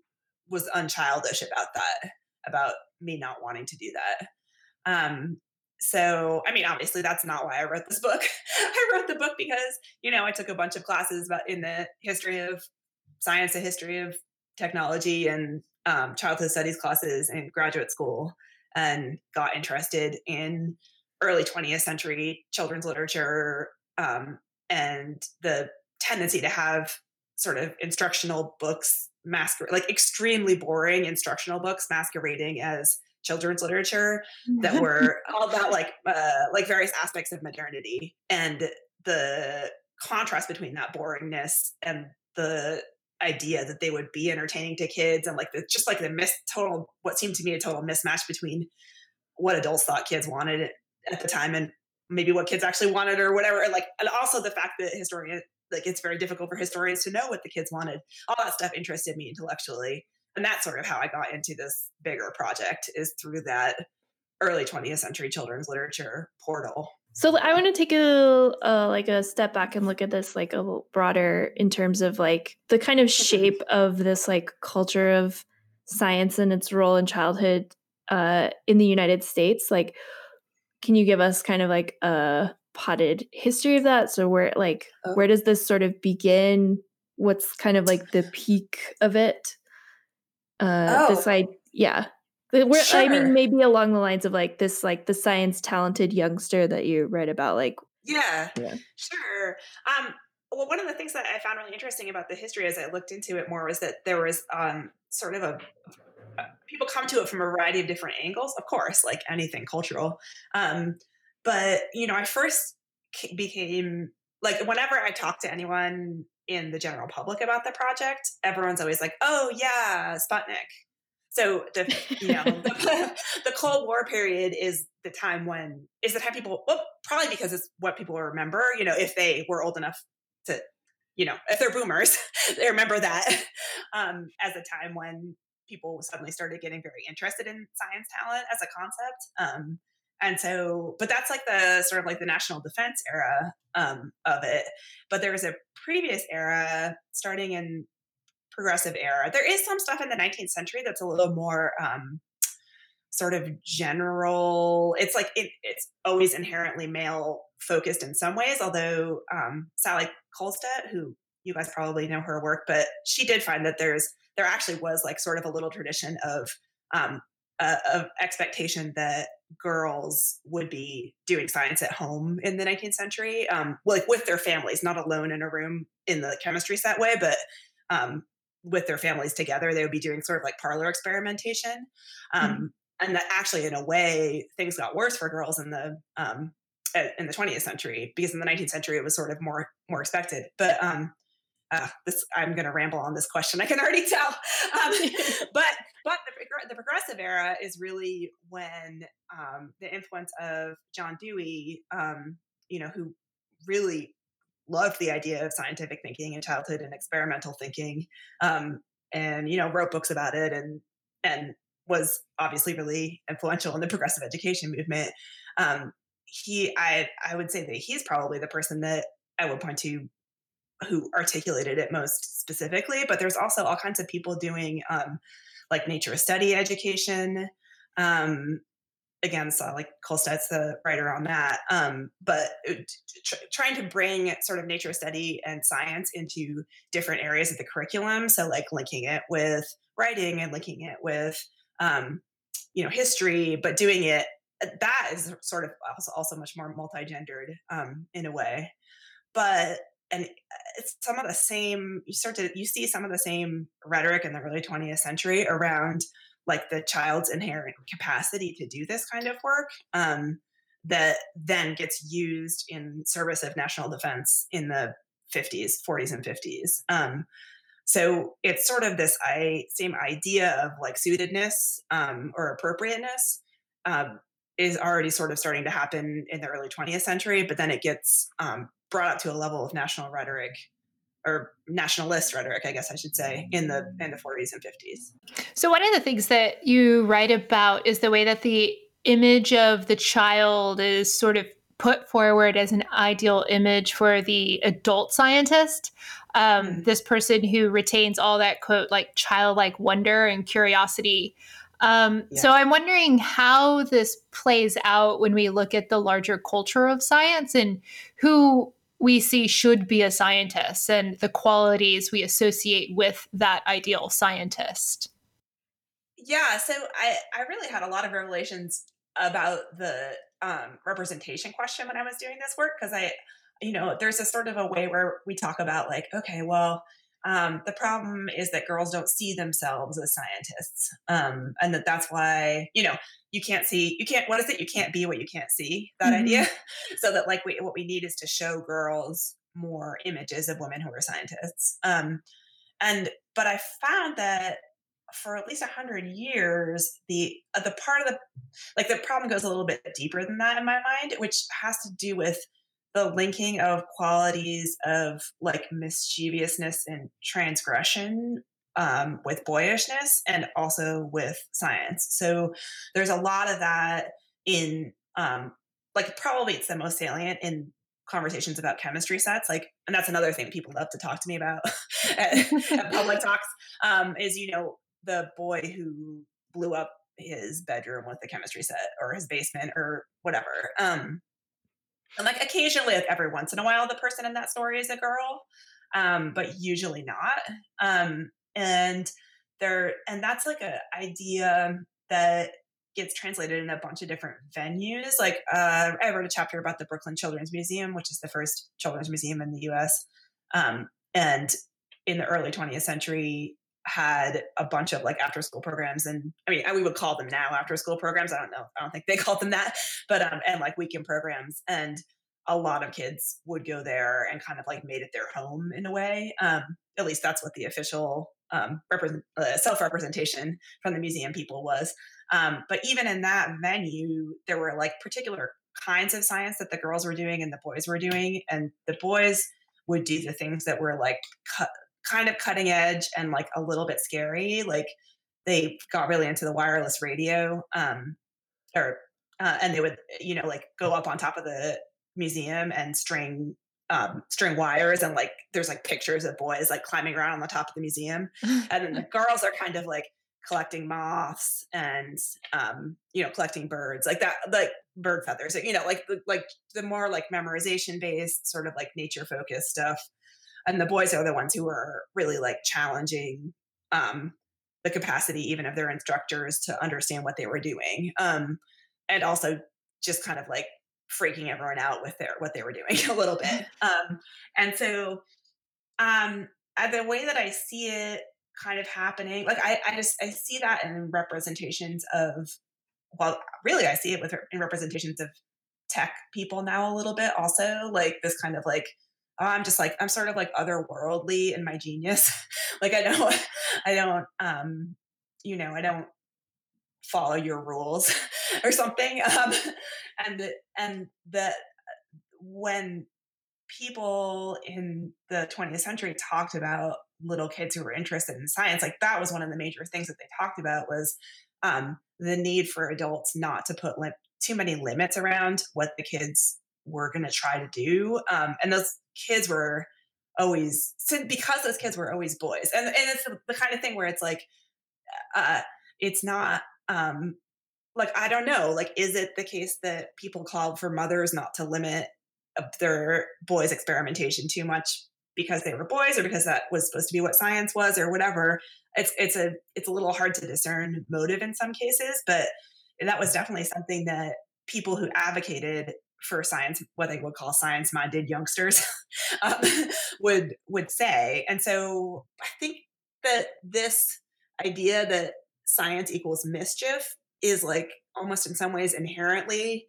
was unchildish about that, about me not wanting to do that. Um, so I mean, obviously, that's not why I wrote this book. I wrote the book because you know I took a bunch of classes about in the history of science, the history of technology, and um, childhood studies classes in graduate school and got interested in early 20th century children's literature um, and the tendency to have sort of instructional books masquerade like extremely boring instructional books masquerading as children's literature that were all about like uh, like various aspects of modernity. And the contrast between that boringness and the idea that they would be entertaining to kids and like the just like the miss total what seemed to me a total mismatch between what adults thought kids wanted at the time and maybe what kids actually wanted or whatever and like and also the fact that historian like it's very difficult for historians to know what the kids wanted. All that stuff interested me intellectually and that's sort of how i got into this bigger project is through that early 20th century children's literature portal so I want to take a uh, like a step back and look at this like a little broader in terms of like the kind of shape of this like culture of science and its role in childhood uh, in the United States. Like, can you give us kind of like a potted history of that? So where like oh. where does this sort of begin? What's kind of like the peak of it? Uh, oh. This like yeah. Where, sure. I mean, maybe along the lines of like this, like the science talented youngster that you read about, like yeah, yeah. sure. Um, well, one of the things that I found really interesting about the history as I looked into it more was that there was um, sort of a people come to it from a variety of different angles, of course, like anything cultural. Um, but you know, I first became like whenever I talk to anyone in the general public about the project, everyone's always like, "Oh yeah, Sputnik," So the you know the, the, Cold War period is the time when is the time people well probably because it's what people remember. You know, if they were old enough to, you know, if they're boomers, they remember that um, as a time when people suddenly started getting very interested in science talent as a concept. Um, and so, but that's like the sort of like the national defense era um, of it. But there was a previous era starting in progressive era. There is some stuff in the 19th century that's a little more um, sort of general. It's like it, it's always inherently male focused in some ways, although um, Sally Kohlstedt, who you guys probably know her work, but she did find that there's there actually was like sort of a little tradition of um, uh, of expectation that girls would be doing science at home in the 19th century, um, like with their families, not alone in a room in the chemistry set way, but um, with their families together. They would be doing sort of like parlor experimentation. Um, mm-hmm. And that actually, in a way, things got worse for girls in the um, in the 20th century because in the 19th century it was sort of more more expected. But um, uh, this I'm going to ramble on this question. I can already tell. Um, but but the, the, progressive era is really when um, the influence of John Dewey, um, you know, who really loved the idea of scientific thinking in childhood and experimental thinking, um, and you know wrote books about it and and was obviously really influential in the progressive education movement. Um, he, I, I would say that he's probably the person that I would point to who articulated it most specifically. But there's also all kinds of people doing um, like nature study education. Um, again, so like Kohlstedt's the writer on that. Um, but tr- trying to bring sort of nature study and science into different areas of the curriculum. So like linking it with writing and linking it with, um, you know, history, but doing it uh, that is sort of also, also much more multi-gendered um, in a way. But and it's some of the same. You start to you see some of the same rhetoric in the early 20th century around like the child's inherent capacity to do this kind of work um, that then gets used in service of national defense in the 50s 40s and 50s um, so it's sort of this I, same idea of like suitedness um, or appropriateness um, is already sort of starting to happen in the early 20th century but then it gets um, brought up to a level of national rhetoric or nationalist rhetoric, I guess I should say, in the in the 40s and 50s. So one of the things that you write about is the way that the image of the child is sort of put forward as an ideal image for the adult scientist. Um, mm. This person who retains all that quote like childlike wonder and curiosity. Um, yeah. So I'm wondering how this plays out when we look at the larger culture of science and who we see should be a scientist and the qualities we associate with that ideal scientist. Yeah, so I, I really had a lot of revelations about the um, representation question when I was doing this work because I, you know, there's a sort of a way where we talk about like, okay, well, um, the problem is that girls don't see themselves as scientists, um, and that that's why you know you can't see you can't what is it you can't be what you can't see that mm-hmm. idea. so that like we, what we need is to show girls more images of women who are scientists. Um, and but I found that for at least a hundred years, the uh, the part of the like the problem goes a little bit deeper than that in my mind, which has to do with the linking of qualities of like mischievousness and transgression um, with boyishness and also with science. So there's a lot of that in um, like probably it's the most salient in conversations about chemistry sets like and that's another thing people love to talk to me about at, at public talks um, is you know the boy who blew up his bedroom with the chemistry set or his basement or whatever um, and like occasionally, like every once in a while, the person in that story is a girl, um, but usually not. And there, and that's like an idea that gets translated in a bunch of different venues. Like uh, I wrote a chapter about the Brooklyn Children's Museum, which is the first children's museum in the U.S. Um, and in the early 20th century, had a bunch of like after school programs and I mean we would call them now after school programs I don't know I don't think they called them that but um and like weekend programs and a lot of kids would go there and kind of like made it their home in a way um at least that's what the official um represent uh, self-representation from the museum people was um but even in that venue there were like particular kinds of science that the girls were doing and the boys were doing and the boys would do the things that were like cut kind of cutting edge and like a little bit scary. Like they got really into the wireless radio, um, or uh, and they would you know like go up on top of the museum and string um, string wires and like there's like pictures of boys like climbing around on the top of the museum, and then the girls are kind of like collecting moths and um, you know collecting birds like that like bird feathers you know like like the more like memorization based sort of like nature focused stuff. And the boys are the ones who are really like challenging um, the capacity even of their instructors to understand what they were doing um, and also just kind of like freaking everyone out with their what they were doing a little bit um, and so um, the way that i see it kind of happening like I, I just i see that in representations of well really i see it with in representations of tech people now a little bit also like this kind of like I'm just like I'm sort of like otherworldly in my genius. like I don't I don't um you know, I don't follow your rules or something. Um and the, and that when people in the 20th century talked about little kids who were interested in science, like that was one of the major things that they talked about was um, the need for adults not to put li- too many limits around what the kids were going to try to do. Um, and those kids were always because those kids were always boys and, and it's the, kind of thing where it's like uh, it's not um, like I don't know, like is it the case that people called for mothers not to limit their boys' experimentation too much because they were boys or because that was supposed to be what science was or whatever? It's it's a it's a little hard to discern motive in some cases, but that was definitely something that people who advocated for science, what they would call science-minded youngsters, um, would would say. And so I think that this idea that science equals mischief is like almost in some ways inherently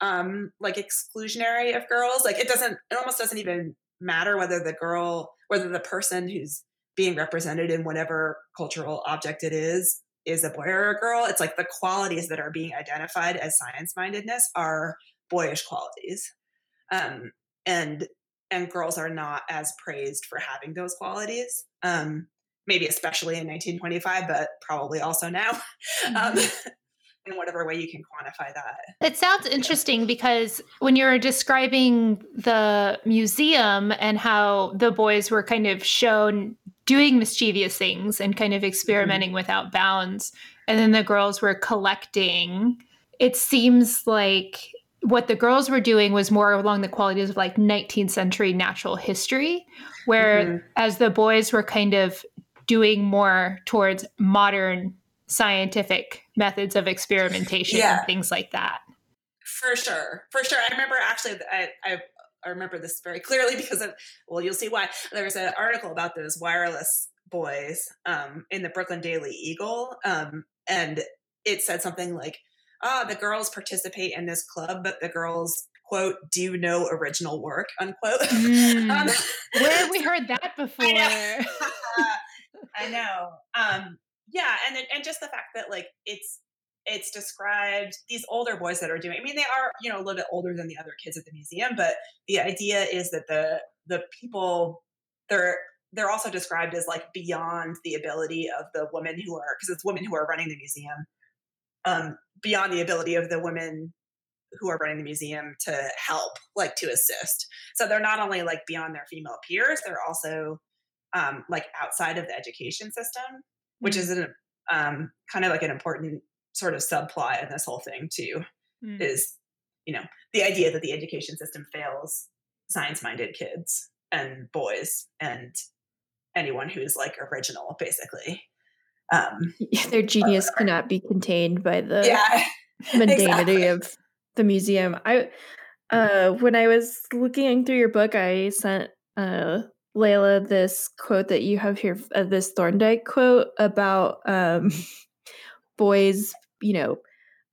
um like exclusionary of girls like it doesn't it almost doesn't even matter whether the girl whether the person who's being represented in whatever cultural object it is is a boy or a girl it's like the qualities that are being identified as science mindedness are boyish qualities um and and girls are not as praised for having those qualities um maybe especially in 1925 but probably also now um, Mm-hmm. In whatever way you can quantify that It sounds interesting because when you're describing the museum and how the boys were kind of shown doing mischievous things and kind of experimenting without bounds, and then the girls were collecting, it seems like what the girls were doing was more along the qualities of like 19th century natural history, where Mhm. as the boys were kind of doing more towards modern scientific methods of experimentation Yeah. and things like that. For sure, for sure. I remember actually, I, I I remember this very clearly because of well, you'll see why. There was an article about those wireless boys um, in the Brooklyn Daily Eagle, um, and it said something like, "Ah, the girls participate in this club, but the girls." quote do no original work unquote um, Where have we heard that before? I know. I know. Um, yeah, and and just the fact that like it's it's described these older boys that are doing. I mean, they are you know a little bit older than the other kids at the museum, but the idea is that the the people they're they're also described as like beyond the ability of the women who are because it's women who are running the museum. Um, beyond the ability of the women who are running the museum to help, like to assist. So they're not only like beyond their female peers, they're also um, like outside of the education system, which is an, um, kind of like an important sort of subplot in this whole thing too. Mm. Is you know the idea that the education system fails science-minded kids and boys and anyone who's like original, basically. Um, Their genius cannot be contained by the yeah, mundanity exactly. of the museum. I uh when I was looking through your book, I sent uh Leila this quote that you have here, uh, this Thorndike quote about um boys, you know,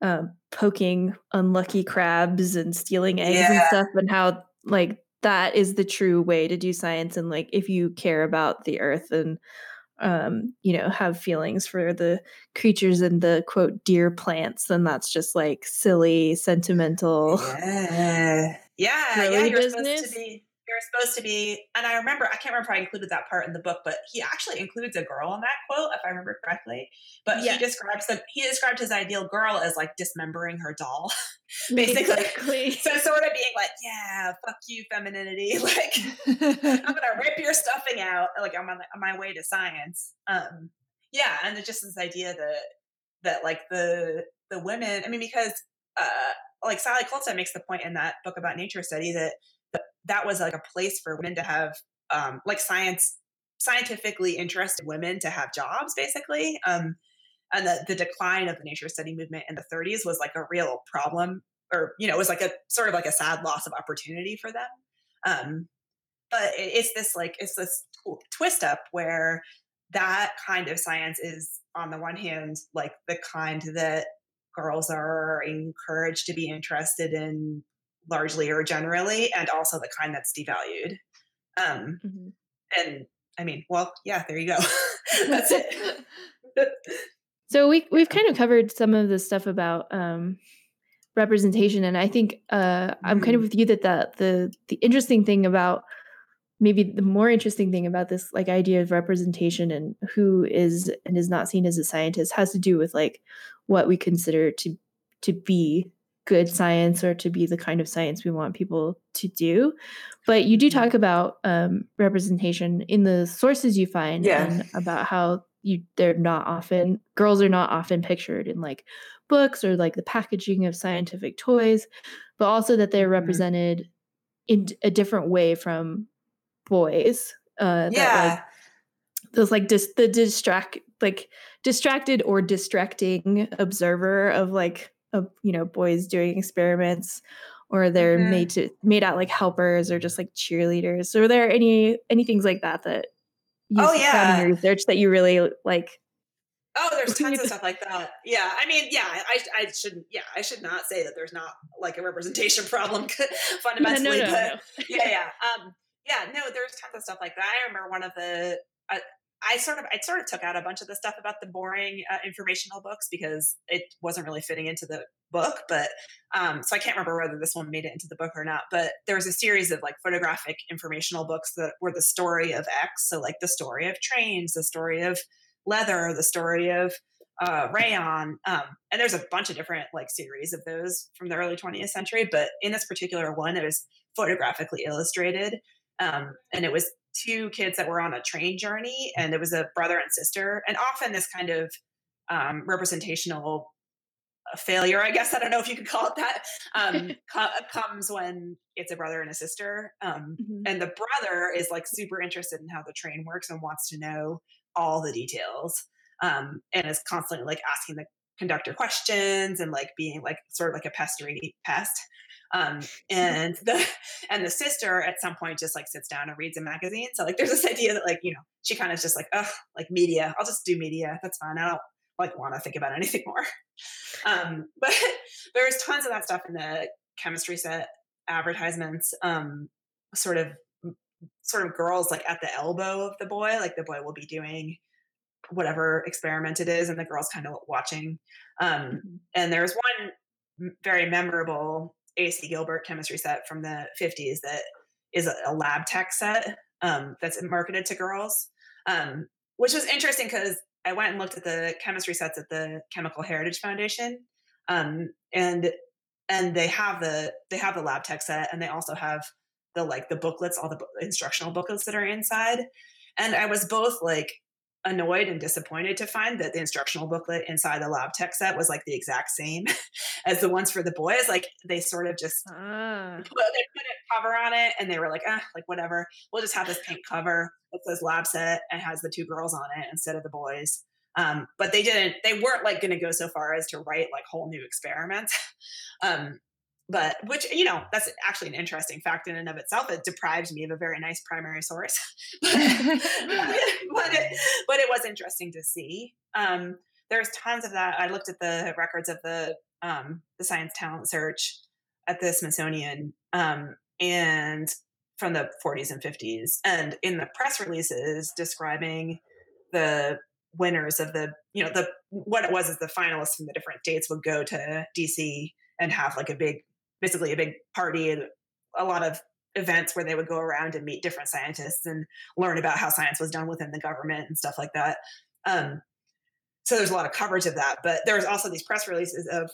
um, poking unlucky crabs and stealing eggs and stuff, and how like that is the true way to do science. And like if you care about the earth and um, you know, have feelings for the creatures and the quote dear plants, then that's just like silly, sentimental. Yeah, yeah, yeah. You're supposed business? to be. Supposed to be. And I remember. I can't remember if I included that part in the book, but he actually includes a girl in that quote, if I remember correctly. But he describes the he described his ideal girl as like dismembering her doll, basically. So sort of being like, yeah, fuck you, femininity. Like I'm gonna rip your stuffing out. Like I'm on, on my way to science. Um, yeah, and it's just this idea that that like the the women. I mean, because uh, like Sally Kohlstedt makes the point in that book about nature study that that, that was like a place for women to have um, like science scientifically interested women to have jobs, basically. Um, and the, the decline of the nature study movement in the 30s was like a real problem or you know it was like a sort of like a sad loss of opportunity for them um, but it, it's this like it's this twist up where that kind of science is on the one hand like the kind that girls are encouraged to be interested in largely or generally and also the kind that's devalued. Um, Mhm. and i mean well yeah there you go. That's it. So we we've kind of covered some of the stuff about um, representation, and I think uh, I'm kind of with you that the the the interesting thing about maybe the more interesting thing about this like idea of representation and who is and is not seen as a scientist has to do with like what we consider to to be good science or to be the kind of science we want people to do but you do Mhm. talk about um, representation in the sources you find Yeah. and about how you they're not often girls are not often pictured in like books or like the packaging of scientific toys, but also that they're Mhm. represented in a different way from boys. Uh, That, Yeah. like, those like dis- the distract like distracted or distracting observer of like a you know boys doing experiments or they're Mhm. made to made out like helpers or just like cheerleaders so are there any any things like that that you Oh, found in yeah. your research that you really like Oh, there's tons of stuff like that. Yeah, I mean, yeah, I, I shouldn't, yeah, I should not say that there's not like a representation problem fundamentally, no, but no. yeah, yeah, um, yeah, no, there's tons of stuff like that. I remember one of the, uh, I sort of, I sort of took out a bunch of the stuff about the boring uh, informational books because it wasn't really fitting into the book, but um, so I can't remember whether this one made it into the book or not. But there was a series of like photographic informational books that were the story of X, so like the story of trains, the story of leather, the story of uh, rayon, um, and there's a bunch of different like series of those from the early 20th century. But in this particular one, it was photographically illustrated, um, and it was two kids that were on a train journey, and it was a brother and sister. And often this kind of um, representational uh, failure, I guess I don't know if you could call it that, um, co- comes when it's a brother and a sister. Um, Mhm. and the brother is like super interested in how the train works and wants to know all the details um, and is constantly like asking the conductor questions and like being like sort of like a pestery pest um, and the and the sister at some point just like sits down and reads a magazine. So like there's this idea that like you know she kind of just like oh like media. I'll just do media. That's fine. I don't like want to think about anything more. Um, but there's tons of that stuff in the chemistry set advertisements um, sort of sort of girls like at the elbow of the boy like the boy will be doing whatever experiment it is and the girls kind of watching. Um, and there's one very memorable ac gilbert chemistry set from the 50s that is a, lab tech set um, that's marketed to girls. Um, which was interesting because i went and looked at the chemistry sets at the chemical heritage foundation um, and and they have the they have the lab tech set and they also have the like the booklets all the instructional booklets that are inside. And i was both like annoyed and disappointed to find that the instructional booklet inside the lab tech set was like the exact same as the ones for the boys like they sort of just Ah. put, they put a cover on it and they were like ah like whatever. We'll just have this pink cover that says lab set and has the two girls on it instead of the boys. Um, but they didn't they weren't like going to go so far as to write like whole new experiments. Um, but which you know that's actually an interesting fact in and of itself. It deprives me of a very nice primary source. But, but, it, but it was interesting to see. Um, there's tons of that. I looked at the records of the um, the science talent search at the smithsonian um, and from the 40s and 50s and in the press releases describing the winners of the you know the what it was is the finalists from the different dates would go to dc and have like a big basically a big party and a lot of events where they would go around and meet different scientists and learn about how science was done within the government and stuff like that. Um, so there's a lot of coverage of that but there was also these press releases of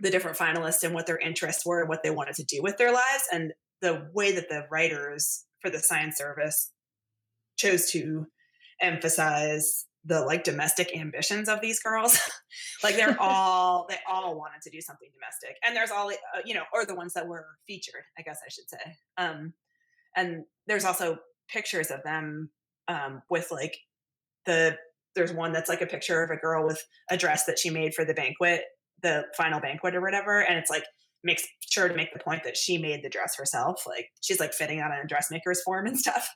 the different finalists and what their interests were and what they wanted to do with their lives and the way that the writers for the science service chose to emphasize the like domestic ambitions of these girls. Like they're all they all wanted to do something domestic and there's all uh, you know or the ones that were featured i guess i should say. Um and there's also pictures of them um with like the there's one that's like a picture of a girl with a dress that she made for the banquet the final banquet or whatever and it's like makes sure to make the point that she made the dress herself like she's like fitting out in a dressmaker's form and stuff.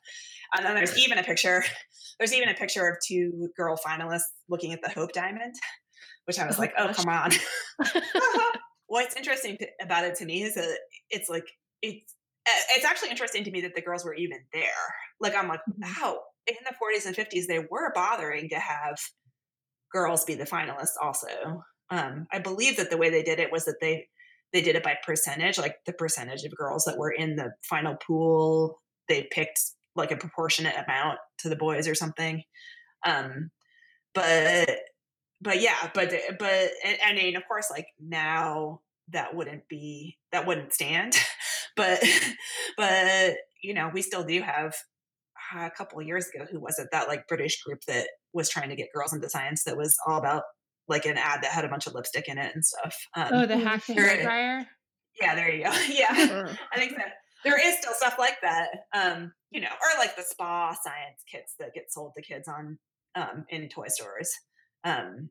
And then there's even a picture there's even a picture of two girl finalists looking at the hope diamond which i was Oh, like oh come on. what's interesting to, about it to me is that it's like it's it's actually interesting to me that the girls were even there. Like i'm like Mhm. wow in the 40s and 50s they were bothering to have girls be the finalists also. Um, i believe that the way they did it was that they they did it by percentage like the percentage of girls that were in the final pool they picked like a proportionate amount to the boys or something. Um but but yeah but but and, I mean of course like now that wouldn't be that wouldn't stand. But but you know we still do have uh, a couple years ago who was it that like british group that was trying to get girls into science that was all about like an ad that had a bunch of lipstick in it and stuff. Um, oh, the hack hair dryer. Yeah, there you go. Yeah, I think that there is still stuff like that. Um, you know, or like the spa science kits that get sold to kids on um, in toy stores. Um,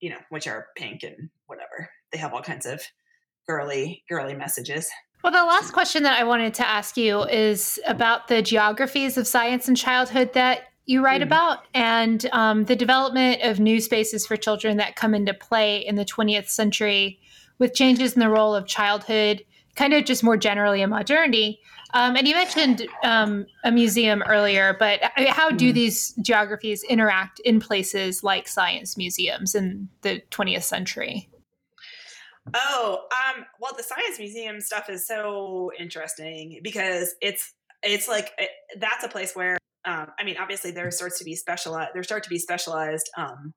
you know, which are pink and whatever. They have all kinds of girly, girly messages. Well, the last question that I wanted to ask you is about the geographies of science and childhood that you write mm. about and um, the development of new spaces for children that come into play in the 20th century with changes in the role of childhood, kind of just more generally in modernity. Um, and you mentioned um, a museum earlier, but how do mm. these geographies interact in places like science museums in the 20th century? Oh, um, well, the science museum stuff is so interesting because it's it's like it, that's a place where um, I mean, obviously there starts to be specialized there start to be specialized, um,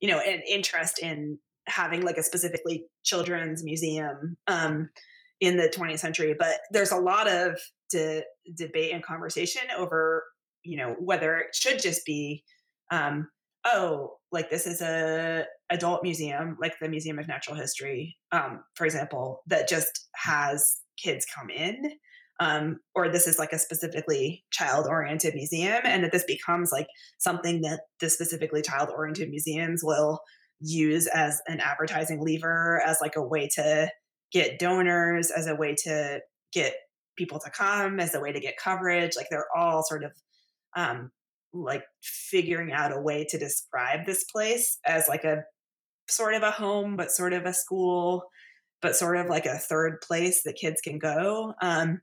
you know, an interest in having like a specifically children's museum um, in the 20th century, but there's a lot of de- debate and conversation over, you know, whether it should just be um, oh, like this is a adult museum, like the Museum of Natural History, um, for example, that just has kids come in. Um, or this is like a specifically child oriented museum, and that this becomes like something that the specifically child oriented museums will use as an advertising lever, as like a way to get donors, as a way to get people to come, as a way to get coverage. Like they're all sort of um, like figuring out a way to describe this place as like a sort of a home, but sort of a school, but sort of like a third place that kids can go. Um,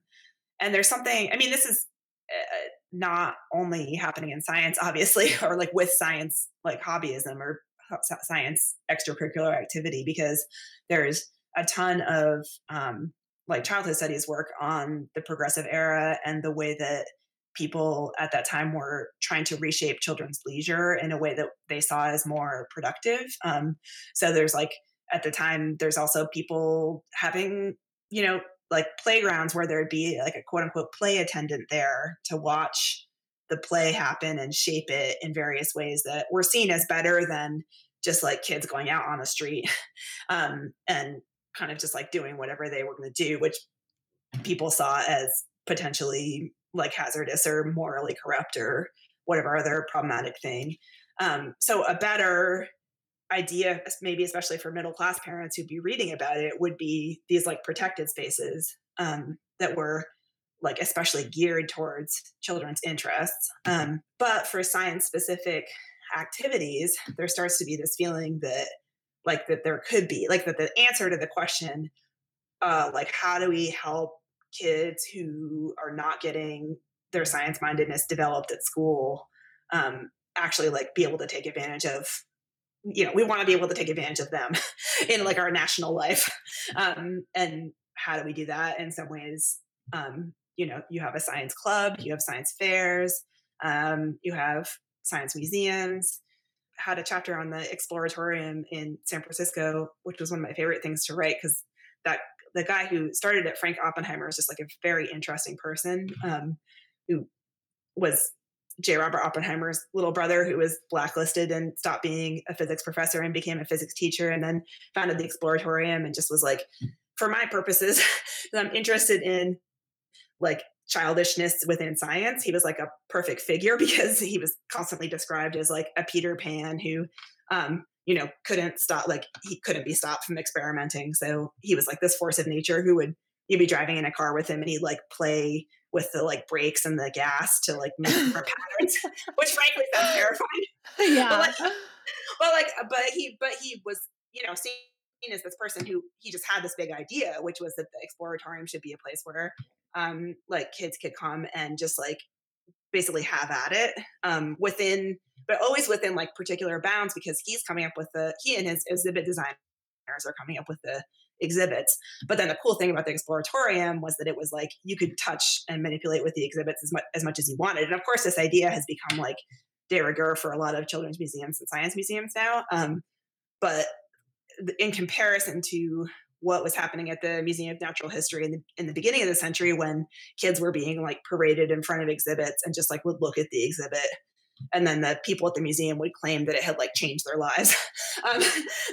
and there's something, I mean, this is uh, not only happening in science, obviously, or like with science, like hobbyism or science extracurricular activity, because there's a ton of um, like childhood studies work on the progressive era and the way that people at that time were trying to reshape children's leisure in a way that they saw as more productive. Um, so there's like at the time, there's also people having, you know, like playgrounds where there'd be like a quote unquote play attendant there to watch the play happen and shape it in various ways that were seen as better than just like kids going out on the street um, and kind of just like doing whatever they were going to do, which people saw as potentially like hazardous or morally corrupt or whatever other problematic thing. Um, so a better idea, maybe especially for middle class parents who'd be reading about it, would be these like protected spaces um, that were like especially geared towards children's interests. Um, but for science specific activities, there starts to be this feeling that like that there could be like that the answer to the question, uh, like how do we help kids who are not getting their science mindedness developed at school um, actually like be able to take advantage of you know we want to be able to take advantage of them in like our national life. Um, and how do we do that? In some ways um, you know you have a science club you have science fairs um, you have science museums. Had a chapter on the exploratorium in san francisco which was one of my favorite things to write because that the guy who started it, Frank Oppenheimer, is just like a very interesting person um, who was J. Robert Oppenheimer's little brother, who was blacklisted and stopped being a physics professor and became a physics teacher, and then founded the Exploratorium and just was like, for my purposes, I'm interested in like childishness within science. He was like a perfect figure because he was constantly described as like a Peter Pan who um, you know, couldn't stop, like he couldn't be stopped from experimenting. So he was like this force of nature who would, you'd be driving in a car with him and he'd like play with the like brakes and the gas to like make more patterns, which frankly sounds terrifying. Yeah. But like, but like, but he, but he was, you know, seen as this person who he just had this big idea, which was that the exploratorium should be a place where um like kids could come and just like basically have at it um within but always within like particular bounds because he's coming up with the he and his exhibit designers are coming up with the exhibits. But then the cool thing about the exploratorium was that it was like you could touch and manipulate with the exhibits as much as much as you wanted. And of course, this idea has become like de rigueur for a lot of children's museums and science museums now. Um, but in comparison to what was happening at the Museum of Natural History in the, in the beginning of the century when kids were being like paraded in front of exhibits and just like would look at the exhibit and then the people at the museum would claim that it had like changed their lives. um,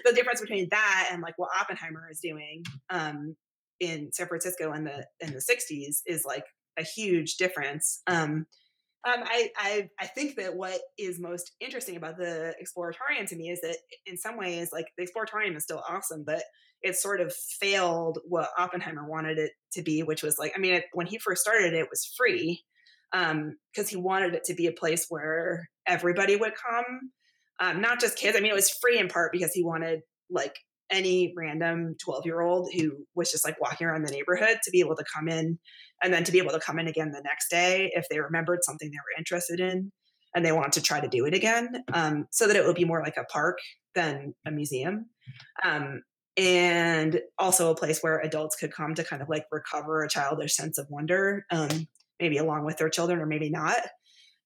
the difference between that and like what Oppenheimer is doing um, in San Francisco in the in the '60s is like a huge difference. Um, um, I, I I think that what is most interesting about the Exploratorium to me is that in some ways, like the Exploratorium is still awesome, but it sort of failed what Oppenheimer wanted it to be, which was like, I mean, it, when he first started, it was free because um, he wanted it to be a place where everybody would come, um, not just kids. I mean, it was free in part because he wanted like any random 12 year old who was just like walking around the neighborhood to be able to come in and then to be able to come in again the next day if they remembered something they were interested in and they want to try to do it again um, so that it would be more like a park than a museum um, and also a place where adults could come to kind of like recover a childish sense of wonder um, maybe along with their children or maybe not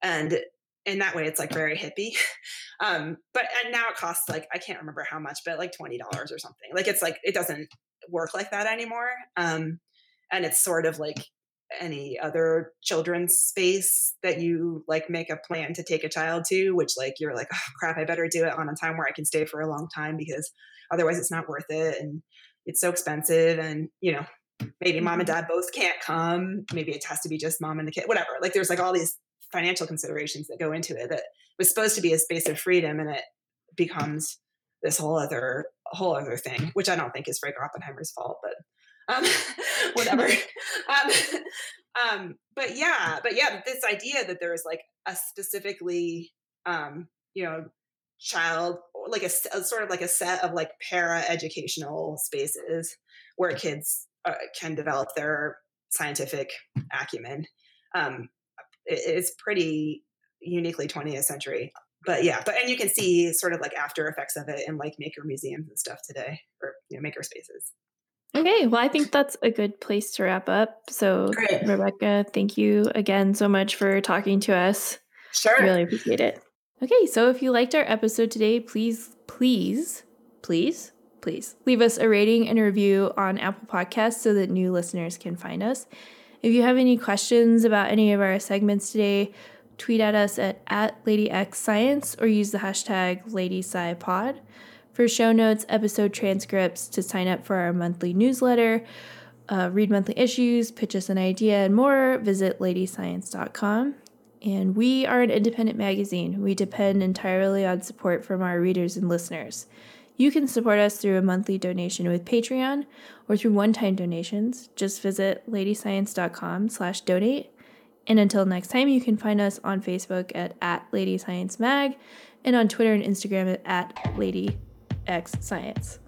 and in that way it's like very hippie. Um but and now it costs like i can't remember how much but like $20 or something. Like it's like it doesn't work like that anymore um and it's sort of like any other children's space that you like make a plan to take a child to which like you're like oh crap i better do it on a time where i can stay for a long time because otherwise it's not worth it and it's so expensive and you know maybe mom and mm-hmm. dad both can't come. Maybe it has to be just mom and the kid whatever. Like there's like all these financial considerations that go into it that was supposed to be a space of freedom and it becomes this whole other whole other thing which i don't think is frank oppenheimer's fault but um, whatever. Um, um, but yeah but yeah this idea that there's like a specifically um, you know child like a, a, sort of like a set of like para educational spaces where kids uh, can develop their scientific acumen. Um, it's pretty uniquely 20th century but yeah but and you can see sort of like after effects of it in like maker museums and stuff today or you know maker spaces. Okay well i think that's a good place to wrap up. So Great. rebecca thank you again so much for talking to us. Sure. Really appreciate it. Okay so if you liked our episode today please please please please leave us a rating and review on apple podcasts so that new listeners can find us if you have any questions about any of our segments today, tweet at us at, at LadyXScience or use the hashtag LadySciPod. For show notes, episode transcripts, to sign up for our monthly newsletter, uh, read monthly issues, pitch us an idea, and more, visit ladyscience.com. And we are an independent magazine. We depend entirely on support from our readers and listeners. You can support us through a monthly donation with Patreon or through one-time donations. Just visit ladyscience.com slash donate. And until next time, you can find us on Facebook at, at Lady Science Mag and on Twitter and Instagram at, at.